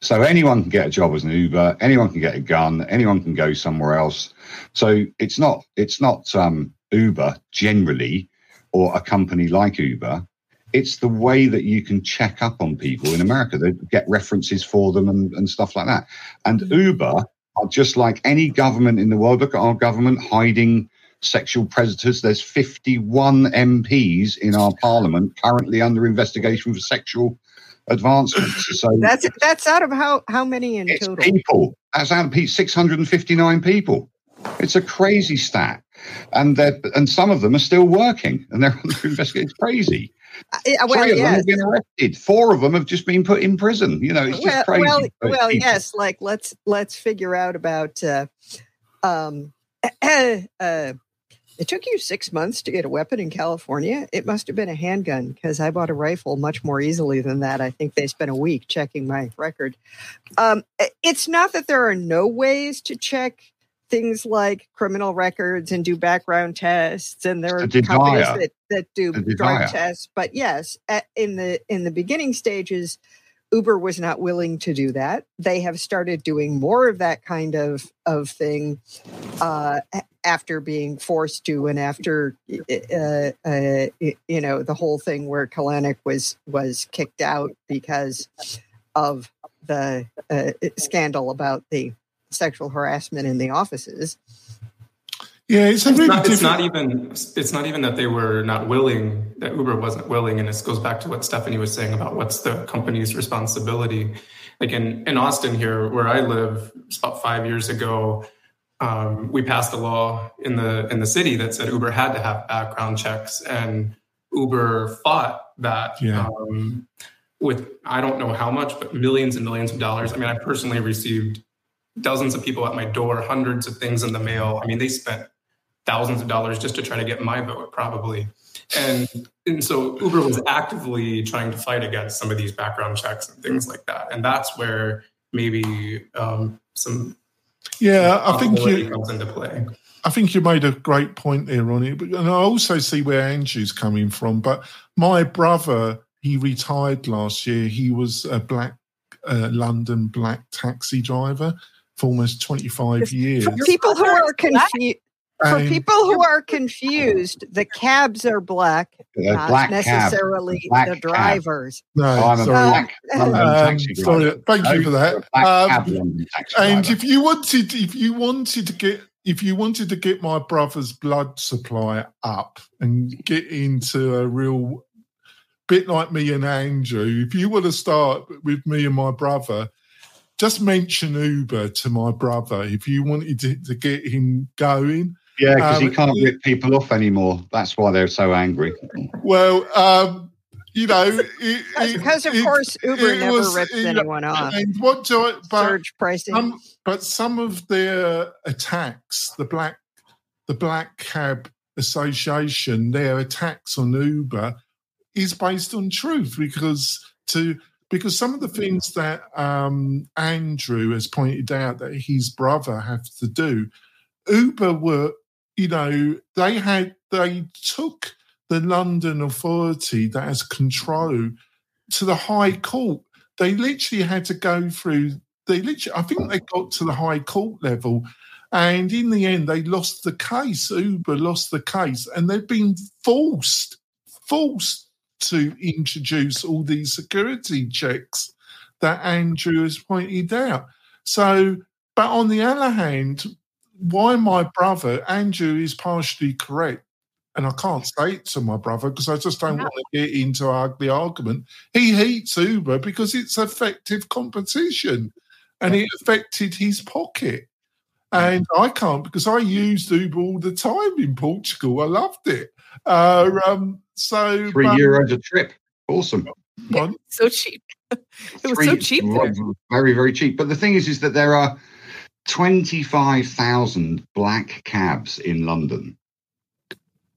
S1: So anyone can get a job as an Uber, anyone can get a gun, anyone can go somewhere else. So it's not it's not um, Uber generally or a company like Uber. It's the way that you can check up on people in America. They get references for them and, and stuff like that. And mm-hmm. Uber are just like any government in the world. Look at our government hiding sexual predators. There's 51 MPs in our parliament currently under investigation for sexual advancements. So
S7: that's that's out of how how many in total?
S1: People. That's out of 659 people. It's a crazy stat, and they and some of them are still working, and they're under investigation. It's crazy. Uh, well, Three of yes. them have been arrested. Four of them have just been put in prison. You know, it's just
S7: well,
S1: crazy.
S7: Well, well, yes. Like let's let's figure out about uh, um, uh, it took you six months to get a weapon in California. It must have been a handgun because I bought a rifle much more easily than that. I think they spent a week checking my record. Um, it's not that there are no ways to check things like criminal records and do background tests, and there are companies that, that do drug tests. But yes, in the in the beginning stages, Uber was not willing to do that. They have started doing more of that kind of of thing uh, after being forced to, and after uh, uh, you know the whole thing where Kalanick was was kicked out because of the uh, scandal about the sexual harassment in the offices.
S3: Yeah, it's,
S6: it's, not, it's not, even it's not even that they were not willing that Uber wasn't willing, and this goes back to what Stephanie was saying about what's the company's responsibility. Like in in Austin here, where I live, about five years ago, um, we passed a law in the in the city that said Uber had to have background checks, and Uber fought that. Yeah. Um, with I don't know how much, but millions and millions of dollars. I mean, I personally received dozens of people at my door, hundreds of things in the mail. I mean, they spent thousands of dollars just to try to get my vote, probably. And, and so Uber was actively trying to fight against some of these background checks and things like that. And that's where maybe um, some
S3: yeah, I think you
S6: comes into play.
S3: I think you made a great point there, Ronnie. And I also see where Andrew's coming from. But my brother, he retired last year. He was a black uh, London black taxi driver for almost twenty five years. For
S7: people who are confused, for people who are confused, the cabs are black, not black necessarily black the drivers.
S3: No, oh, I'm a black um, sorry, thank you for that. Um, and if you wanted, if you wanted to get, if you wanted to get my brother's blood supply up and get into a real bit like me and Andrew, if you want to start with me and my brother, just mention Uber to my brother if you wanted to, to get him going
S1: yeah, because um, he can't rip people off anymore. That's why they're so angry.
S3: Well, um, you know, it, it,
S7: because of
S3: it-
S7: course Uber never
S3: was,
S7: rips
S3: you know,
S7: anyone off.
S3: And what do I, but
S7: Surge pricing.
S3: some, but some of their attacks, the black, the Black Cab Association, their attacks on Uber is based on truth because to because some of the things that um, Andrew has pointed out that his brother has to do, Uber were, you know, they had they took the London authority that has control to the High Court. They literally had to go through. They literally, I think they got to the High Court level, and in the end, they lost the case. Uber lost the case, and they've been forced, forced to introduce all these security checks that Andrew has pointed out. So, but on the other hand, why my brother Andrew is partially correct, and I can't say it to my brother because I just don't
S2: No.
S3: want to get into ugly argument. He hates Uber because it's effective competition, and it affected his pocket. And I can't because I used Uber all the time in Portugal. I loved it. Uh, um, so
S1: Three
S3: but-
S1: euros a trip. Awesome.
S3: Pardon?
S2: So cheap. It was so cheap there.
S1: Very, very cheap. But the thing is, is that there are 25,000 black cabs in London.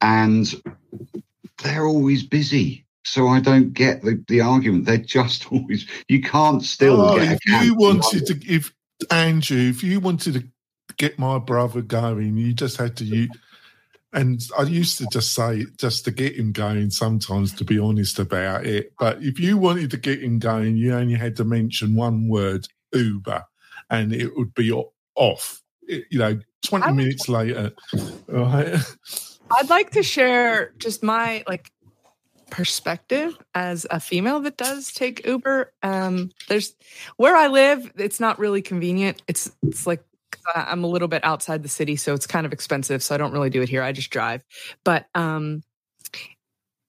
S1: And they're always busy. So I don't get the, the argument. They're just always, you can't still
S3: Oh,
S1: get a
S3: if you wanted to, if Andrew, if you wanted to get my brother going, you just had to you. And I used to just say just to get him going. Sometimes, to be honest about it, but if you wanted to get him going, you only had to mention one word, Uber, and it would be off. It- you know, twenty
S2: I would-
S3: minutes later, right?
S2: I'd like to share just my like perspective as a female that does take Uber. Um, there's where I live, it's not really convenient. It's it's like I- I'm a little bit outside the city, so it's kind of expensive. So I don't really do it here. I just drive. But um,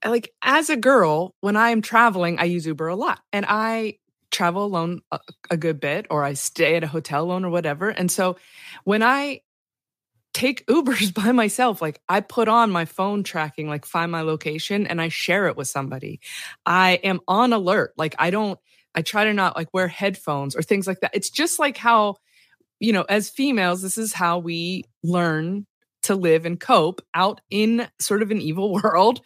S2: like as a girl, when I am traveling, I use Uber a lot, and I travel alone a, a good bit, or I stay at a hotel alone, or whatever. And so when I take Ubers by myself. Like I put on my phone tracking, like find my location and I share it with somebody. I am on alert. Like I don't, I try to not like wear headphones or things like that. It's just like how, you know, as females, this is how we learn to live and cope out in sort of an evil world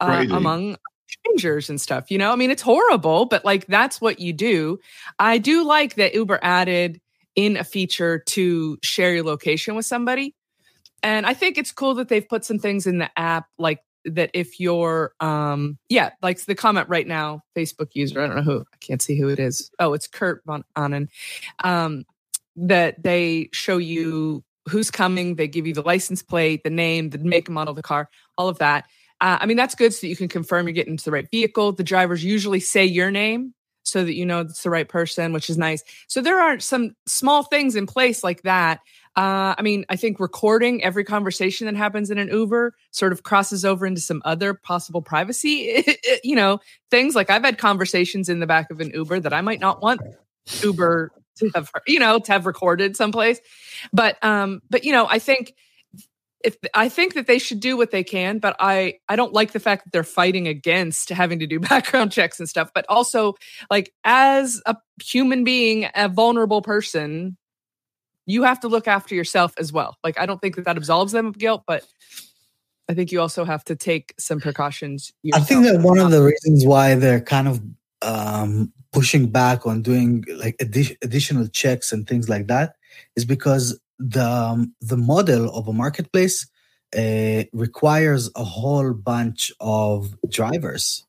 S2: uh, among strangers and stuff. You know, I mean, it's horrible, but like that's what you do. I do like that Uber added in a feature to share your location with somebody. And I think it's cool that they've put some things in the app like that if you're um yeah, like the comment right now, Facebook user, I don't know who, I can't see who it is. Oh, it's Kurt von Ahnen. Um that they show you who's coming, they give you the license plate, the name, the make and model of the car, all of that. Uh, I mean, that's good so that you can confirm you're getting into the right vehicle. The drivers usually say your name so that you know it's the right person, which is nice. So there are some small things in place like that. Uh, I mean, I think recording every conversation that happens in an Uber sort of crosses over into some other possible privacy, you know, things like I've had conversations in the back of an Uber that I might not want Uber to have, you know, to have recorded someplace. But, um, but you know, I think if I think that they should do what they can, but I I don't like the fact that they're fighting against having to do background checks and stuff. But also, like as a human being, a vulnerable person, you have to look after yourself as well. Like I don't think that that absolves them of guilt, but I think you also have to take some precautions.
S5: I think that one of the reasons why they're kind of um, pushing back on doing like addi- additional checks and things like that is because the um, the model of a marketplace uh, requires a whole bunch of drivers,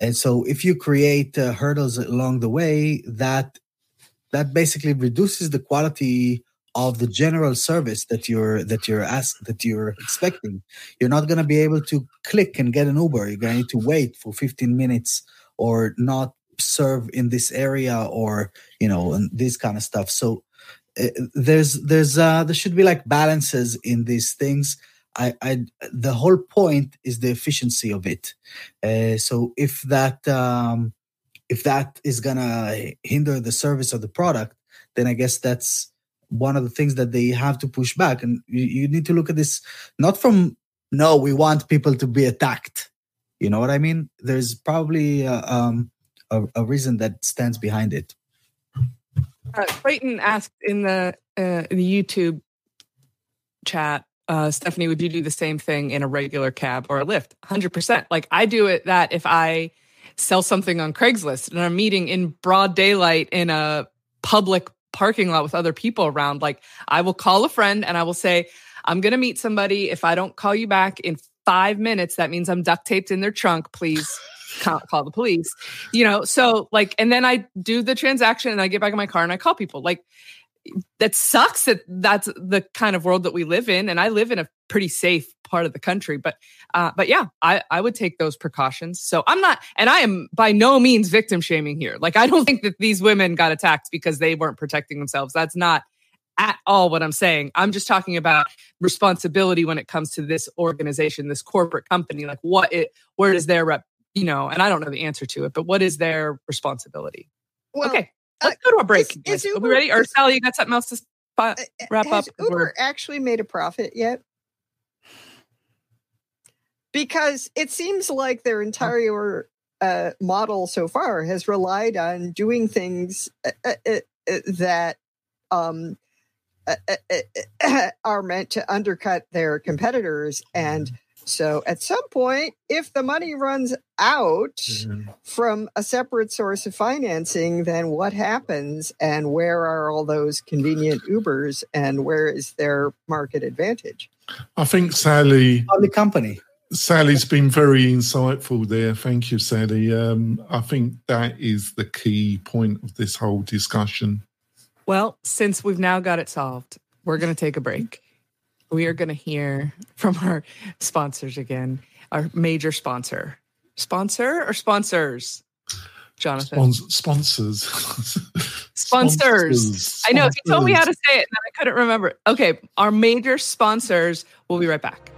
S5: and so if you create uh, hurdles along the way, that that basically reduces the quality of the general service that you're that you're ask that you're expecting. You're not going to be able to click and get an uber. You're going to need to wait for 15 minutes or not serve in this area or you know and this kind of stuff. So there's there's uh there should be like balances in these things i i the whole point is the efficiency of it uh, so if that um if that is gonna hinder the service of the product then i guess that's one of the things that they have to push back and you, you need to look at this not from no we want people to be attacked You know what I mean? There's probably uh, um, a, a reason that stands behind it.
S2: Uh, Clayton asked in the uh, in the YouTube chat, uh, Stephanie, would you do the same thing in a regular cab or a Lyft? Hundred percent. Like I do it that if I sell something on Craigslist and I'm meeting in broad daylight in a public parking lot with other people around, like I will call a friend and I will say, I'm going to meet somebody. If I don't call you back in five minutes, that means I'm duct taped in their trunk. Please call, call the police. You know, so like, and then I do the transaction and I get back in my car and I call people. Like, that sucks that that's the kind of world that we live in and i live in a pretty safe part of the country but uh, but yeah i i would take those precautions so i'm not and i am by no means victim shaming here like i don't think that these women got attacked because they weren't protecting themselves that's not at all what i'm saying i'm just talking about responsibility when it comes to this organization this corporate company like what it where is their rep you know and i don't know the answer to it but what is their responsibility
S7: Well,
S2: okay let's go to a break.
S7: is- is
S2: Are we ready? Or Sallie, you got something else to s- fi-
S7: Uh,
S2: wrap
S7: Has
S2: up? 'Cause we're-
S7: Uber actually made a profit yet? Because it seems like their entire uh, model so far has relied on doing things uh, uh, uh, uh, that um, uh, uh, uh, are meant to undercut their competitors. And so at some point, if the money runs out, from a separate source of financing, then what happens and where are all those convenient Ubers and where is their market advantage?
S3: I think Sallie
S5: Public company.
S3: Sallie's been very insightful there. Thank you, Sallie. Um, I think that is the key point of this whole discussion.
S2: Well, since we've now got it solved, we're going to take a break. We are going to hear from our sponsors again, our major sponsor. Sponsor or sponsors? Jonathan.
S3: Spons- sponsors.
S2: Sponsors. I know. He told me how to say it and I couldn't remember. it. Okay. Our major sponsors. We'll be right back.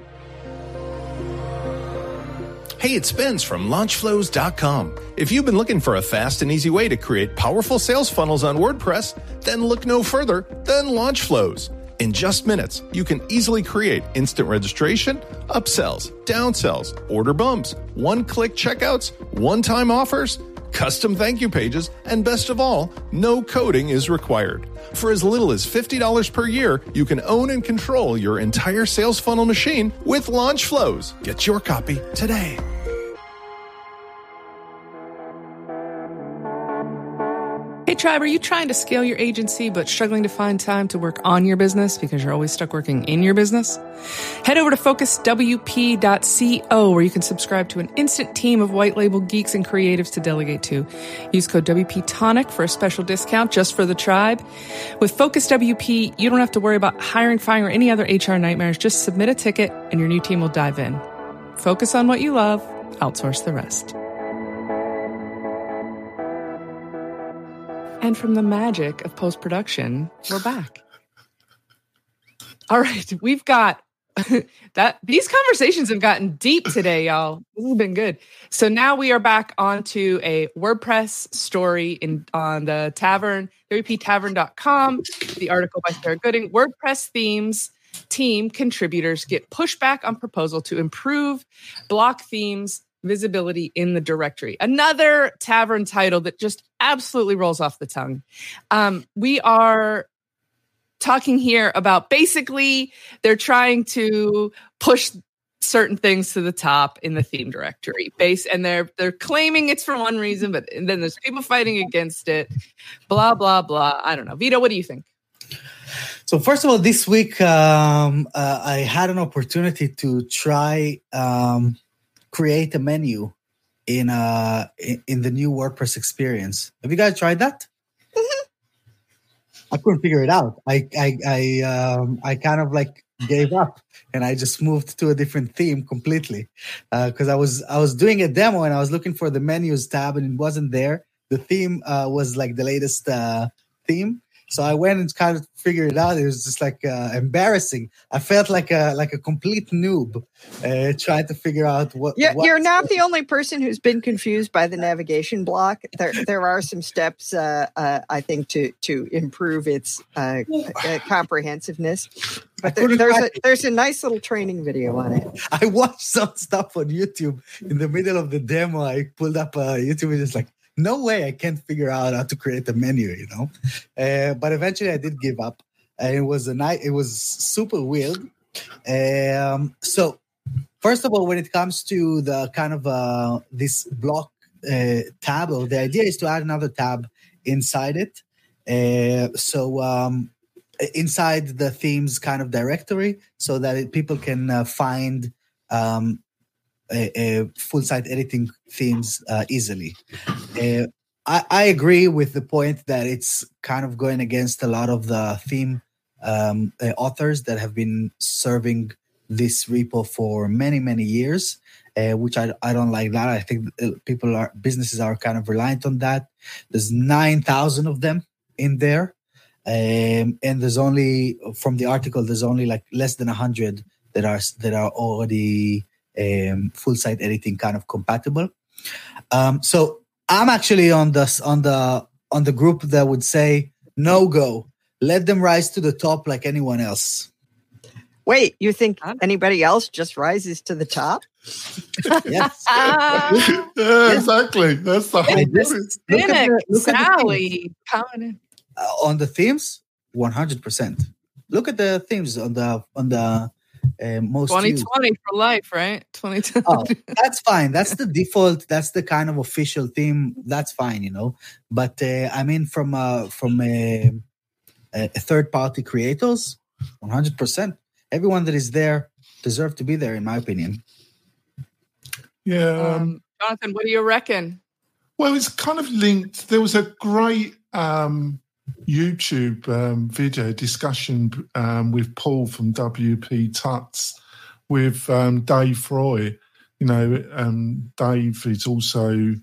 S8: Hey, it's Spence from launchflows.com. If you've been looking for a fast and easy way to create powerful sales funnels on WordPress, then look no further than Launchflows. In just minutes, you can easily create instant registration, upsells, downsells, order bumps, one click checkouts, one time offers, custom thank you pages, and best of all, no coding is required. For as little as $50 per year, you can own and control your entire sales funnel machine with Launchflows. Get your copy today.
S2: Tribe, are you trying to scale your agency but struggling to find time to work on your business because you're always stuck working in your business? Head over to focuswp.co where you can subscribe to an instant team of white label geeks and creatives to delegate to. Use code WP Tonic for a special discount just for the tribe. With Focus WP, you don't have to worry about hiring, firing, or any other HR nightmares. Just submit a ticket and your new team will dive in. Focus on what you love, outsource the rest. And from the magic of post production, we're back. All right, we've got that. These conversations have gotten deep today, y'all. This has been good. So now we are back onto a WordPress story in on the tavern, wptavern.com, the article by Sarah Gooding. WordPress themes team contributors get pushback on proposal to improve block themes visibility in the directory. Another tavern title that just absolutely rolls off the tongue. Um, we are talking here about basically they're trying to push certain things to the top in the theme directory. Base and they're they're claiming it's for one reason but then there's people fighting against it. Blah blah blah. I don't know. Vito what do you think?
S5: So first of all, this week um, uh, I had an opportunity to try um, create a menu in uh in, in the new WordPress experience. Have you guys tried that? I couldn't figure it out. I I I um, I kind of like gave up and I just moved to a different theme completely because I was I was doing a demo and I was looking for the menus tab and it wasn't there. The theme uh, was like the latest uh, theme, so I went and kind of figured it out. It was just like uh, embarrassing. I felt like a like a complete noob uh, trying to figure out what.
S7: You're,
S5: what-
S7: you're not the only person who's been confused by the navigation block. There, there are some steps, uh, uh, I think, to to improve its uh, uh, comprehensiveness. but there, there's a there's a nice little training video on it.
S5: I watched some stuff on YouTube in the middle of the demo. I pulled up a YouTube video. It's like, no way, I can't figure out how to create a menu. You know, uh, but eventually I did give up. And it was a night. It was super weird. Um, so first of all, when it comes to the kind of uh, this block uh, tab, or the idea is to add another tab inside it. Uh, so um, inside the themes kind of directory, so that it, people can uh, find um, full site editing themes uh, easily. Uh, I, I agree with the point that it's kind of going against a lot of the theme um, uh, authors that have been serving this repo for many many years uh, which I, I don't like that i think people are businesses are kind of reliant on that there's 9000 of them in there um, and there's only from the article there's only like less than 100 that are that are already um, full site editing kind of compatible um, so i'm actually on the on the on the group that would say no go let them rise to the top like anyone else.
S7: Wait, you think anybody else just rises to the top?
S3: yes. yeah, exactly. That's the whole
S2: Cynic, Sallie coming
S5: uh, on the themes, one hundred percent. Look at the themes on the on the uh, most
S2: 2020 used. for life, right? 2020.
S5: Oh, that's fine. That's the default. That's the kind of official theme. That's fine, you know. But uh, I mean, from uh, from a uh, third party creators 100% everyone that is there deserve to be there in my opinion
S3: yeah um,
S2: um, jonathan what do you reckon
S3: well it's kind of linked there was a great um, youtube um, video discussion um, with paul from wp tuts with um, dave Foy you know dave is also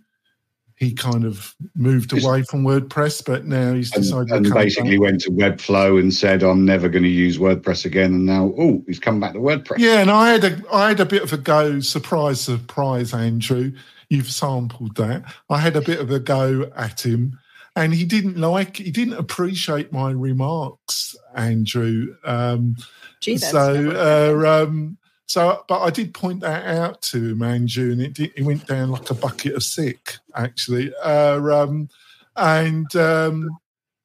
S3: he kind of moved away from WordPress, but now he's decided
S1: and, and basically back. went to Webflow and said, "I'm never going to use WordPress again." And now, oh, he's come back to WordPress.
S3: Yeah, and I had a I had a bit of a go. Surprise, surprise, Andrew, you've sampled that. I had a bit of a go at him, and he didn't like, he didn't appreciate my remarks, Andrew. Um,
S7: Gee,
S3: so, uh, um, so, but I did point that out to him, Andrew, and it, did, it went down like a bucket of sick, actually. Uh, um, and um,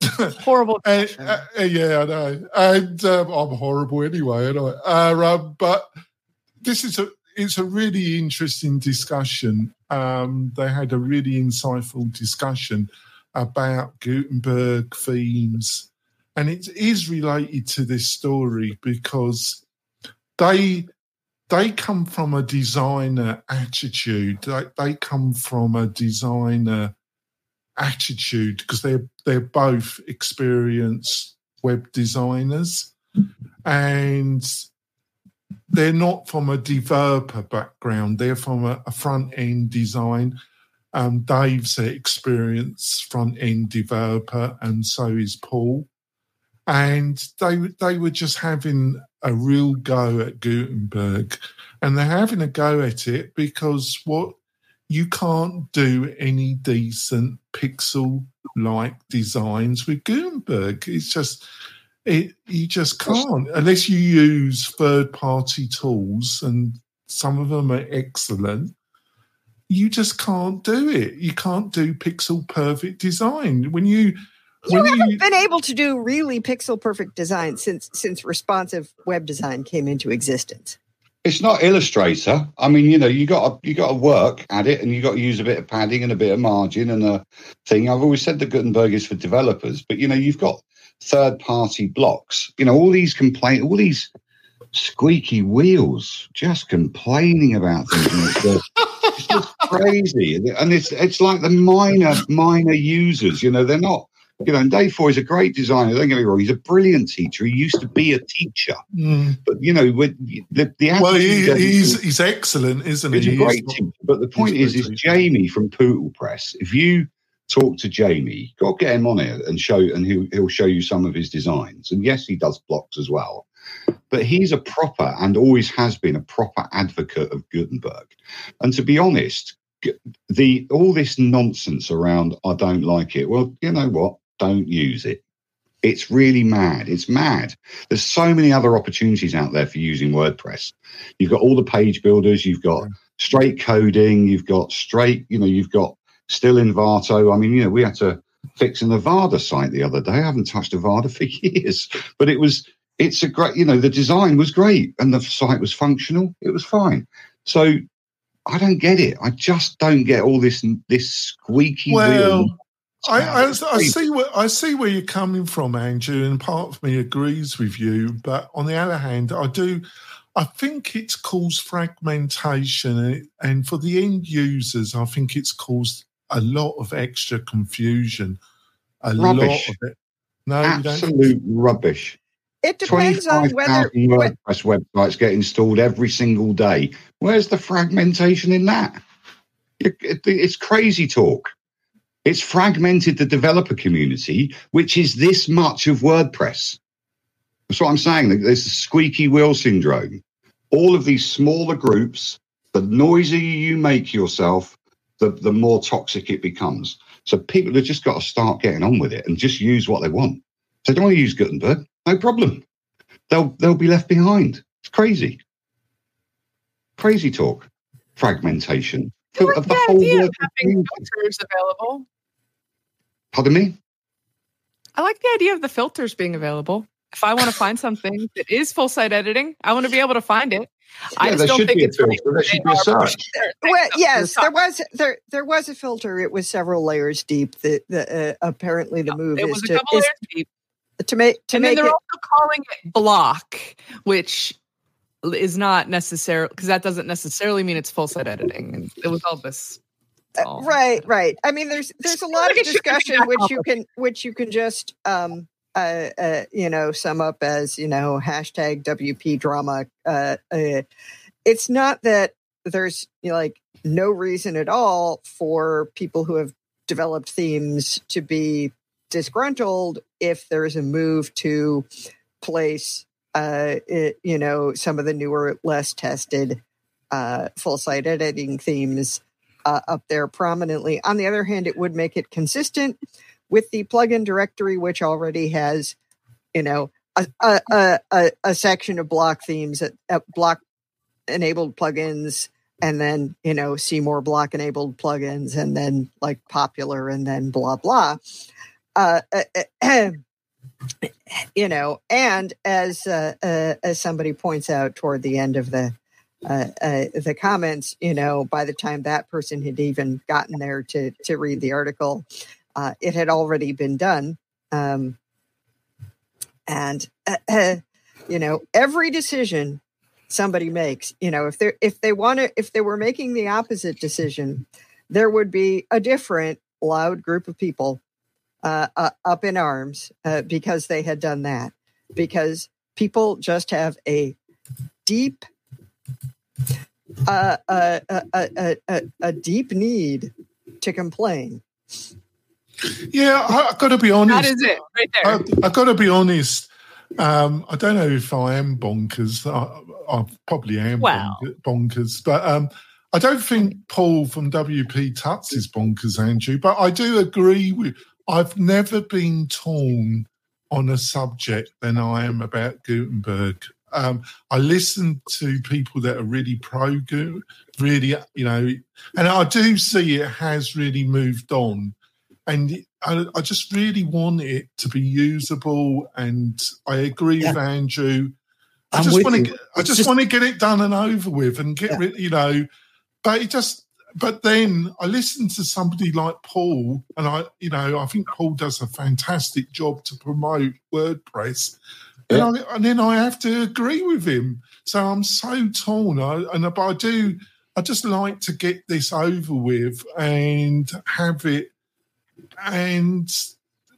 S2: horrible.
S3: and, uh, yeah, I know. And um, I'm horrible anyway, anyway. Uh, um, but this is a it's a really interesting discussion. Um, they had a really insightful discussion about Gutenberg themes, and it is related to this story because they they come from a designer attitude. They, they come from a designer attitude because they're they're both experienced web designers, and they're not from a developer background. They're from a, a front end design. Um, Dave's an experienced front end developer, and so is Paul. And they they were just having a real go at Gutenberg, and they're having a go at it because what you can't do any decent pixel-like designs with Gutenberg. It's just it you just can't unless you use third-party tools, and some of them are excellent. You just can't do it. You can't do pixel perfect design when you
S7: you haven't you, been able to do really pixel perfect design since since responsive web design came into existence.
S1: It's not Illustrator. I mean, you know, you got to you got to work at it, and you got to use a bit of padding and a bit of margin and a thing. I've always said that Gutenberg is for developers, but you know, you've got third party blocks. You know, all these complaint, all these squeaky wheels, just complaining about things. it's, just, crazy, and it's it's like the minor minor users. You know, they're not you know, and Dave Foy is a great designer. Don't get me wrong; he's a brilliant teacher. He used to be a teacher, mm. but you know, with the, the
S3: well, he, he's he's excellent, isn't
S1: he?
S3: He's
S1: a great teacher. But the point is, is Jamie from Pootlepress. If you talk to Jamie, to get him on it and show, and he'll he'll show you some of his designs. And yes, he does blocks as well. But he's a proper and always has been a proper advocate of Gutenberg. And to be honest, the all this nonsense around I don't like it. Well, you know what? don't use it. It's really mad. It's mad. There's so many other opportunities out there for using WordPress. You've got all the page builders, you've got straight coding, you've got straight, you know, you've got still Envato. I mean, you know, we had to fix an Avada site the other day. I haven't touched Avada for years, but it was, it's a great, you know, the design was great and the site was functional. It was fine. So I don't get it. I just don't get all this, this squeaky
S3: Well,
S1: wheel.
S3: I, I, I see where I see where you're coming from, Andrew, and part of me agrees with you. But on the other hand, I do. I think it's caused fragmentation, and, and for the end users, I think it's caused a lot of extra confusion. A lot of it. No.
S1: Absolute rubbish.
S7: It depends on whether
S1: 25,000
S7: what-
S1: WordPress websites get installed every single day. Where's the fragmentation in that? It- it- It's crazy talk. It's fragmented the developer community, which is this much of WordPress. That's what I'm saying. There's the squeaky wheel syndrome. All of these smaller groups, the noisier you make yourself, the, the more toxic it becomes. So people have just got to start getting on with it and just use what they want. If they don't want to use Gutenberg, no problem. They'll they'll be left behind. It's crazy. Crazy talk. Fragmentation.
S2: I like
S1: Of
S2: the
S1: whole
S2: idea of
S1: world
S2: having filters available.
S1: Pardon me?
S2: I like the idea of the filters being available. If I want to find something that is full site editing, I want to be able to find it. I just don't
S1: should
S2: think
S1: be
S2: it's right
S1: filter. There should be a search.
S2: pushing certain
S7: well,
S2: up to the
S7: yes, there was there there was a filter. It was several layers deep. That the, uh, apparently the move
S2: It
S7: is
S2: was a
S7: to
S2: double
S7: is
S2: layer deep.
S7: To make to
S2: and then
S7: make
S2: they're
S7: it.
S2: also calling it block, which is not necessarily because that doesn't necessarily mean it's full set editing. And it was all this.
S7: Uh,
S2: all-
S7: right right i mean there's there's a lot
S2: Like
S7: of
S2: it shouldn't be
S7: discussion which you can which you can just um uh, uh you know sum up as you know hashtag wp drama uh, uh it's not that there's you know, like no reason at all for people who have developed themes to be disgruntled if there's a move to place uh it, you know some of the newer less tested uh full site editing themes uh, up there prominently. On the other hand, it would make it consistent with the plugin directory, which already has, you know, a a, a, a, section of block themes, at, at block enabled plugins, and then you know, see more block enabled plugins, and then like popular, and then blah blah. Uh, uh, you know, and as uh, uh, as somebody points out toward the end of the uh, uh, the comments, you know, by the time that person had even gotten there to to read the article, uh, it had already been done. Um, and uh, you know, every decision somebody makes, you know, if they if they want to, if they were making the opposite decision, there would be a different loud group of people uh, uh, up in arms uh, because they had done that. Because people just have a deep uh, a, a, a, a, a deep need to complain.
S3: Yeah, I, I've got to be honest.
S2: That is it right there.
S3: I, I've got to be honest. Um, I don't know if I am bonkers. I, I probably am
S2: Well.
S3: bonkers, but um, I don't think Paul from WP Tuts is bonkers, Andrew. But I do agree with. I've never been torn on a subject than I am about Gutenberg. Um, I listen to people that are really pro Gutenberg, really, you know, and I do see it has really moved on and I, I just really want it to be usable. And I agree with Andrew. I
S5: I'm
S3: just want to, I just,
S5: just-
S3: want to get it done and over with, and get
S5: Yeah.
S3: rid, you know. But it just, but then I listen to somebody like Paul, and I, you know, I think Paul does a fantastic job to promote WordPress. And, I, and then I have to agree with him. So I'm so torn. I, and but I do, I just like to get this over with and have it and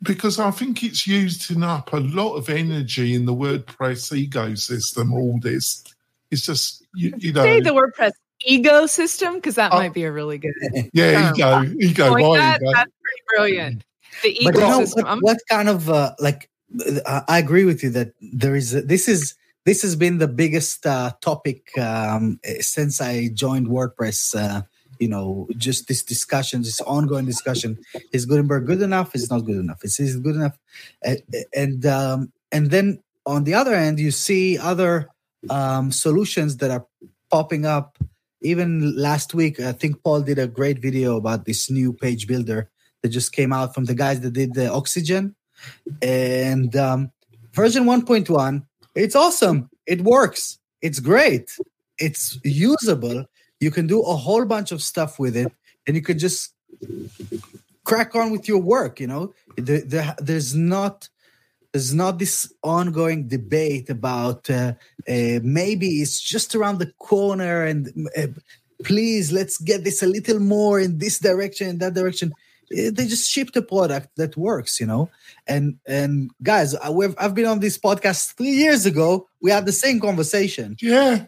S3: because I think it's using up a lot of energy in the WordPress ecosystem. All this, it's just you, you know,
S2: Say the WordPress ecosystem because that
S3: Oh.
S2: might be a really good.
S3: yeah,
S2: term.
S3: ego, ego,
S2: Point
S3: right,
S2: that,
S3: ego.
S2: that's pretty brilliant. The
S5: but you know
S2: ecosystem.
S5: what,
S2: I'm-
S5: what kind of uh, like uh, i agree with you that there is a, this is this has been the biggest uh, topic um, eh, since i joined wordpress uh, you know, just this discussion, this ongoing discussion. Is Gutenberg good enough? Is not good enough? Is it good enough? And and, um, and then on the other end, you see other um, solutions that are popping up. Even last week, I think Paul did a great video about this new page builder that just came out from the guys that did the Oxygen. And um, version 1.1, it's awesome. It works. It's great. It's usable. You can do a whole bunch of stuff with it, and you can just crack on with your work. You know, there, there, there's not there's not this ongoing debate about uh, uh, maybe it's just around the corner and uh, please let's get this a little more in this direction in that direction uh, they just ship the product that works you know and and guys I've, I've been on this podcast three years ago we had the same conversation
S3: yeah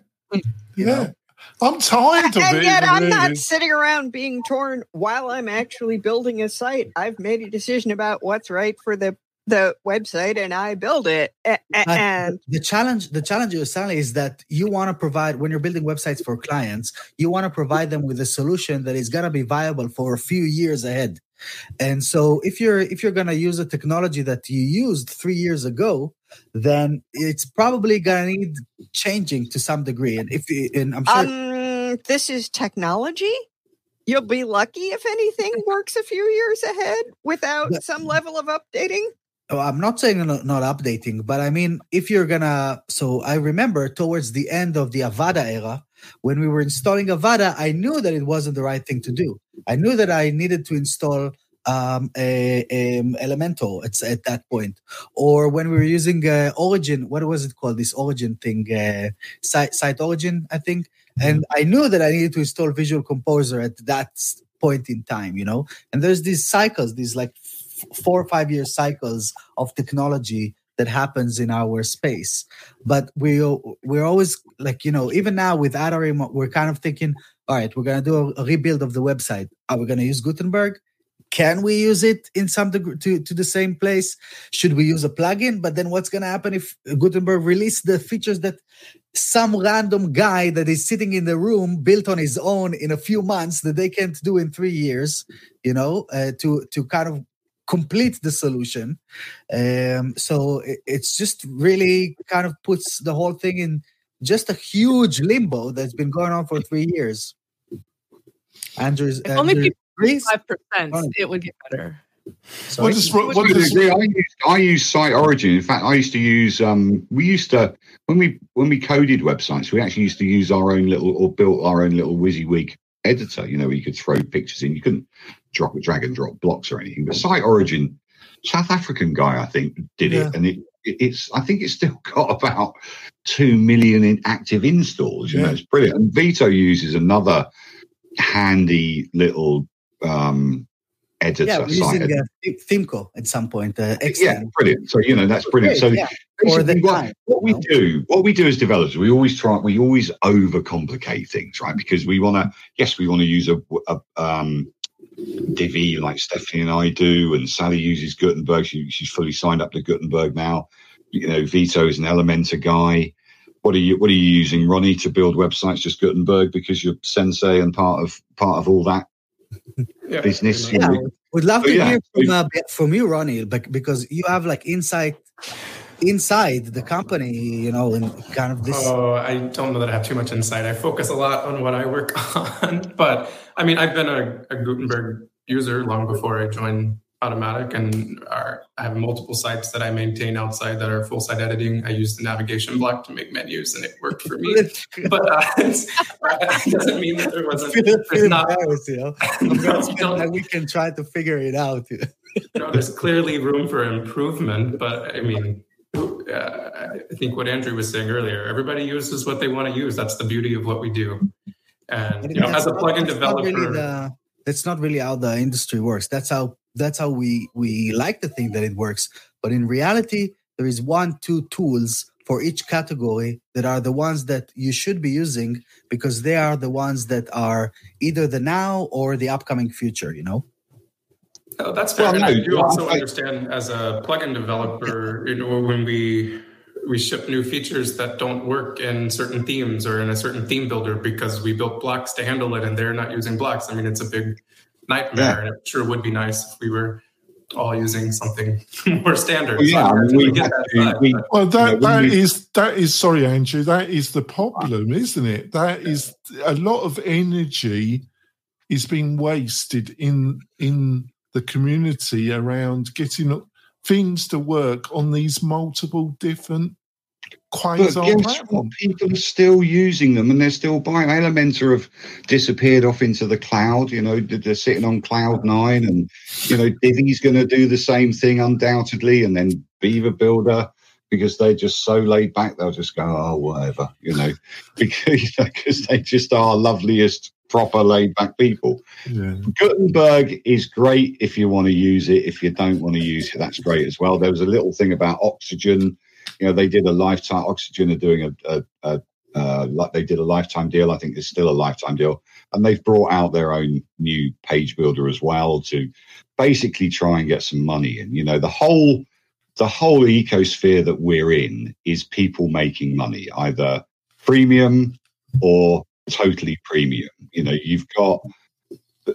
S3: yeah know? I'm tired of
S7: and
S3: it.
S7: yet I'm not sitting around being torn while I'm actually building a site. I've made a decision about what's right for the the website and I build it. And
S5: the challenge, the challenge Sallie, is that you want to provide when you're building websites for clients, you want to provide them with a solution that is going to be viable for a few years ahead. And so if you're if you're going to use a technology that you used 3 years ago, then it's probably going to need changing to some degree. And if and I'm sure
S7: um, this is technology you'll be lucky if anything works a few years ahead without some level of updating
S5: I'm not saying not, not, updating, but I mean, if you're gonna, so I remember towards the end of the Avada era, when we were installing Avada, I knew that it wasn't the right thing to do. I knew that I needed to install um, a, a Elementor at, at that point, or when we were using uh, Origin, what was it called? This Origin thing, uh, site, site Origin, I think. Mm-hmm. And I knew that I needed to install Visual Composer at that point in time, you know. And there's these cycles, these like four or five year cycles of technology that happens in our space. But we we're always like you know even now with Atarim, we're kind of thinking, all right, we're gonna do a, rebuild of the website. Are we gonna use Gutenberg? Can we use it in some degree to, to the same place? Should we use a plugin? But then what's to happen if Gutenberg release the features that some random guy that is sitting in the room built on his own in a few months that they can't do in three years, you know, uh, to to kind of complete the solution. Um, so it, it's just really kind of puts the whole thing in just a huge limbo that's been going on for three years. Andrew's
S2: if only five percent, it would get better.
S1: So what does, what, what does, I, use, I use Site Origin. In fact, I used to use. Um, we used to when we when we coded websites, we actually used to use our own little or built our own little WYSIWYG editor. You know, where you could throw pictures in. You couldn't drop drag and drop blocks or anything. But Site Origin, South African guy, I think, did yeah. it, and it, it, it's I think it's still got about two million in active installs. You yeah. know, it's brilliant. And Vito uses another handy little um, editor.
S5: Yeah, using editor. Uh, at some point. Uh,
S1: yeah, brilliant. So you know that's brilliant. So yeah. what, time, what we know? do, what we do as developers, we always try, we always overcomplicate things, right? Because we want to, yes, we want to use a, a um, Divi like Stephanie and I do, and Sallie uses Gutenberg. She, she's fully signed up to Gutenberg now. You know, Vito is an Elementor guy. What are you What are you using, Ronnie, to build websites? Just Gutenberg because you're sensei and part of part of all that yeah, business.
S5: Yeah, we'd love to yeah. hear from, uh, from you, Ronnie, because you have like insight inside the company, you know, and kind of this.
S6: Oh, I don't know that I have too much insight. I focus a lot on what I work on, but I mean, I've been a, a Gutenberg user long before I joined Automattic, and are, I have multiple sites that I maintain outside that are full site editing. I use the navigation block to make menus, and it worked for me. but uh, it doesn't mean that there wasn't. Feel, feel
S5: not, you know? I'm going to spend my weekend trying to figure it out.
S6: there's clearly room for improvement, but I mean, uh, I think what Andrew was saying earlier, everybody uses what they want to use. That's the beauty of what we do. And you know, as a plugin developer,
S5: really the, that's not really how the industry works. That's how that's how we we like to think that it works. But in reality, there is one, two tools for each category that are the ones that you should be using because they are the ones that are either the now or the upcoming future. You know.
S6: Oh, that's fair. Well, no, I do also I, understand as a plugin developer, you know, when we we ship new features that don't work in certain themes or in a certain theme builder because we built blocks to handle it and they're not using blocks. I mean, it's a big nightmare,
S1: Yeah.
S6: and it sure would be nice if we were all using something more standard.
S1: Well, yeah,
S6: So
S1: I mean, we
S6: get that
S1: to-
S6: side,
S1: we-
S6: but-
S3: Well, that
S1: Yeah, when
S3: that
S1: we-
S3: is that is sorry, Andrew. That is the problem, isn't it? That is a lot of energy is being wasted in in the community around getting things to work on these multiple different
S1: But guess what? People are still using them and they're still buying. Elementor have disappeared off into the cloud. You know, they're sitting on cloud nine, and you know, Divi's going to do the same thing undoubtedly, and then Beaver Builder because they're just so laid back. They'll just go, oh, whatever, you know, because because they just are loveliest, proper laid back people.
S3: Yeah.
S1: Gutenberg is great if you want to use it. If you don't want to use it, that's great as well. There was a little thing about oxygen. You know, they did a lifetime. Oxygen are doing a, a, a uh, like they did a lifetime deal. I think there's still a lifetime deal, and they've brought out their own new page builder as well to basically try and get some money And You know, the whole the whole ecosphere that we're in is people making money, either premium or totally premium. You know, you've got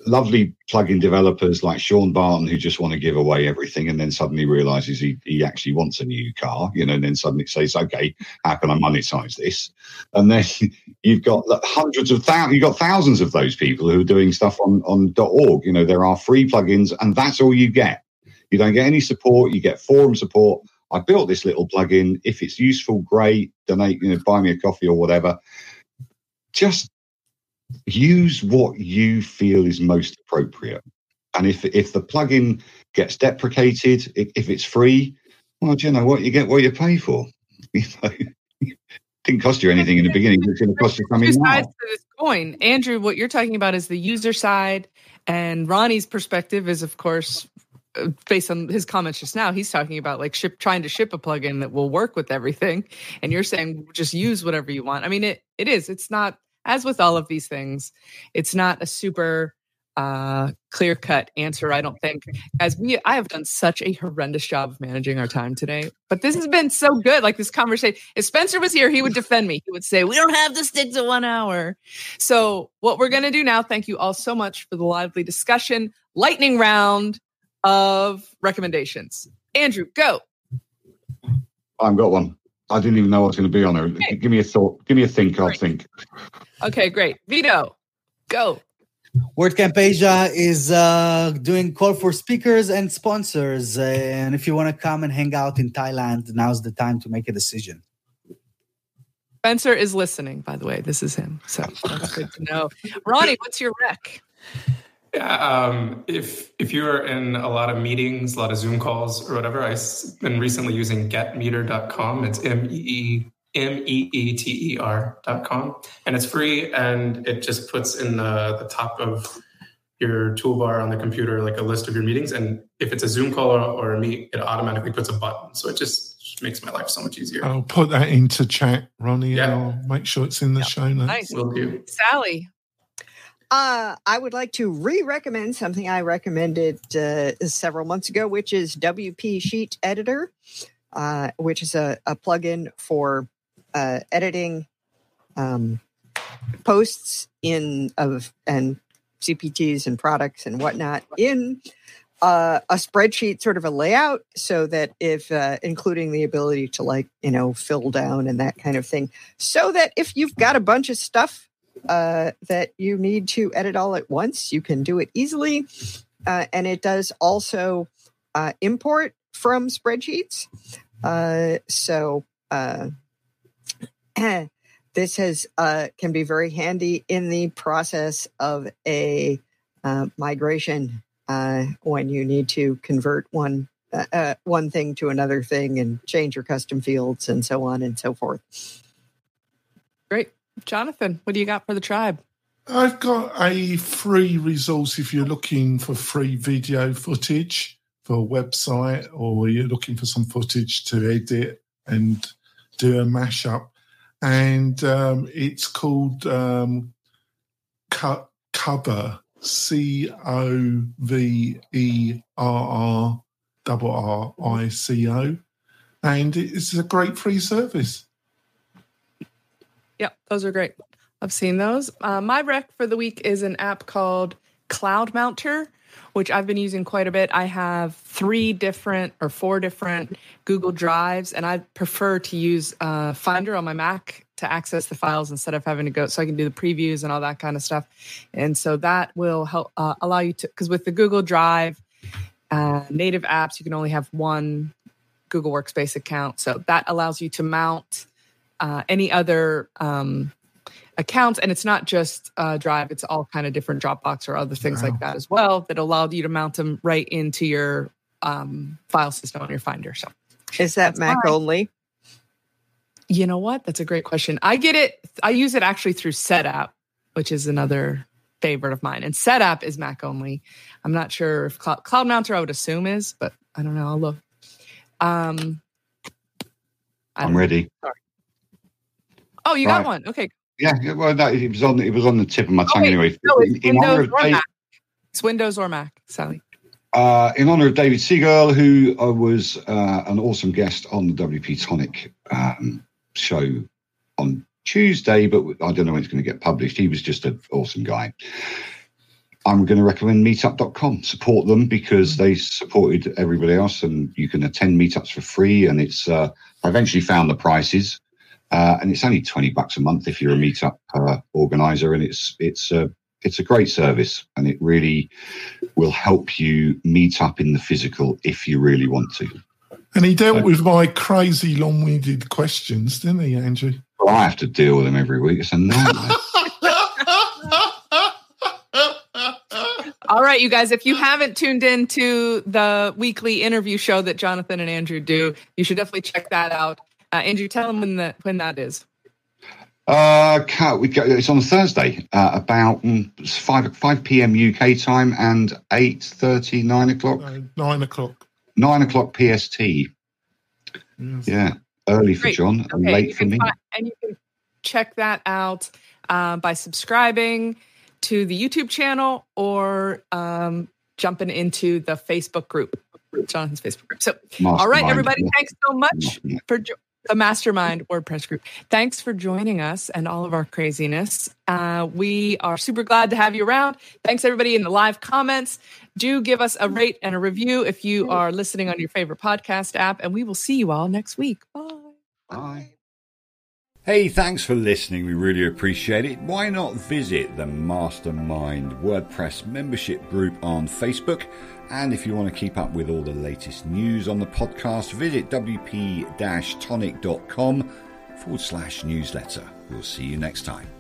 S1: lovely plugin developers like Sean Barton who just want to give away everything and then suddenly realizes he, he actually wants a new car, you know, and then suddenly says, okay, how can I monetize this? And then you've got hundreds of thousands, you've got thousands of those people who are doing stuff on, on .org. You know, there are free plugins and that's all you get. You don't get any support. You get forum support. I built this little plugin. If it's useful, great. Donate, you know, buy me a coffee or whatever. Just use what you feel is most appropriate. And if if the plugin gets deprecated, if, if it's free, well, do you know what? You get what you pay for. You know, it didn't cost you anything in the beginning. It's going to cost you something now.
S2: to this coin. Andrew, what you're talking about is the user side, and Ronnie's perspective is, of course, uh, based on his comments just now. He's talking about like ship trying to ship a plugin that will work with everything, and you're saying just use whatever you want. I mean, it it is. It's not as with all of these things. It's not a super uh clear cut answer i don't think as we i have done such a horrendous job of managing our time today but this has been so good like this conversation if spencer was here he would defend me he would say we don't have to stick to one hour so what we're going to do now thank you all so much for the lively discussion lightning round of recommendations andrew go
S1: I've got one. I didn't even know what's going to be on there.
S2: Okay.
S1: Give me a thought. Give me a think. I'll think.
S2: okay great vito go
S5: WordCamp Asia is uh, doing call for speakers and sponsors. Uh, and if you want to come and hang out in Thailand, now's the time to make a decision.
S2: spencer is listening by the way this is him so that's good to know ronnie what's your rec
S6: Yeah, um, if if you're in a lot of meetings, a lot of Zoom calls or whatever, I've been recently using getmeter.com. It's M E E M E E T E R dot com, and it's free, and it just puts in the, the top of your toolbar on the computer like a list of your meetings, and if it's a Zoom call or, or a meet, it automatically puts a button, so it just, just makes my life so much easier.
S3: I'll put that into chat, Ronnie,
S6: Yeah.
S3: and I'll make sure it's in the show notes.
S2: nice
S6: Will do.
S2: sallie
S7: Uh, I would like to re-recommend something I recommended uh, several months ago, which is WP Sheet Editor, uh, which is a, a plugin for uh, editing um, posts in of and CPTs and products and whatnot in uh, a spreadsheet sort of a layout, so that if uh, including the ability to like you know fill down and that kind of thing, so that if you've got a bunch of stuff uh, that you need to edit all at once. You can do it easily. Uh, and it does also uh, import from spreadsheets. Uh, so uh, this has uh, can be very handy in the process of a uh, migration uh, when you need to convert one uh, one thing to another thing and change your custom fields and so on and so forth.
S2: Great. Jonathan, what do you got for the tribe?
S3: I've got a free resource if you're looking for free video footage for a website or you're looking for some footage to edit and do a mashup. And um, it's called um, Co- Coverr, C O V E R R R I C O. and it's a great free service.
S2: Yep, those are great. I've seen those. Uh, my rec for the week is an app called Cloud Mounter, which I've been using quite a bit. I have three different or four different Google Drives, and I prefer to use uh, Finder on my Mac to access the files instead of having to go so I can do the previews and all that kind of stuff. And so that will help uh, allow you to, because with the Google Drive uh, native apps, you can only have one Google Workspace account. So that allows you to mount uh, any other um, accounts. And it's not just uh, drive it's all kind of different dropbox or other things
S3: Wow.
S2: like that as well that allow you to mount them right into your um, file system on your finder so.
S7: Is that Mac
S2: fine.
S7: only?
S2: you know what? That's a great question. I get it i use it actually through setapp which is another favorite of mine. And setapp is mac only. I'm not sure if cloud, cloud mounter i would assume is but i don't know. I'll look. Um I don't
S1: I'm
S2: know. Oh you got one okay
S1: Yeah, well, no, it was on. It was on the tip of my tongue
S2: Okay,
S1: anyway.
S2: no, it's
S1: in, in
S2: windows
S1: of
S2: or
S1: Dave,
S2: mac it's windows or mac sallie
S1: uh, in honor of David Siegel, who uh, was uh, an awesome guest on the WP Tonic um, show on Tuesday, but I don't know when it's going to get published. He was just an awesome guy. I'm going to recommend meetup.com. Support them because they supported everybody else, and you can attend meetups for free. And it's uh, I eventually found the prices, uh, and it's only twenty bucks a month if you're a meetup uh, organizer, and it's it's a it's a great service, and it really will help you meet up in the physical if you really want to.
S3: And he dealt with my crazy long-winded questions, didn't he, Andrew?
S1: Well, I have to deal with them every week. It's a nightmare.
S2: All right, you guys, if you haven't tuned in to the weekly interview show that Jonathan and Andrew do, you should definitely check that out. Uh, Andrew, tell them when, the, when that is.
S1: Uh, we go, it's on Thursday, uh, about mm, five five p.m. UK time and eight thirty, nine o'clock,
S3: Uh, nine o'clock.
S1: nine o'clock PST.
S3: Yes.
S1: Yeah, early for
S2: Great.
S1: John and
S2: Okay,
S1: late for me.
S2: fi- and you can check that out uh, by subscribing to the YouTube channel or um, jumping into the Facebook group, Jonathan's Facebook group. So, all right,
S1: Mastermind.
S2: everybody, thanks so much
S1: Yeah.
S2: for jo- the Mastermind WordPress group. Thanks for joining us and all of our craziness. Uh, we are super glad to have you around. Thanks, everybody, in the live comments. Do give us a rate and a review if you are listening on your favorite podcast app, and we will see you all next week. Bye.
S1: Bye.
S9: Hey, thanks for listening. We really appreciate it. Why not visit the Mastermind WordPress membership group on Facebook? And if you want to keep up with all the latest news on the podcast, visit wp tonic.com forward slash newsletter. We'll see you next time.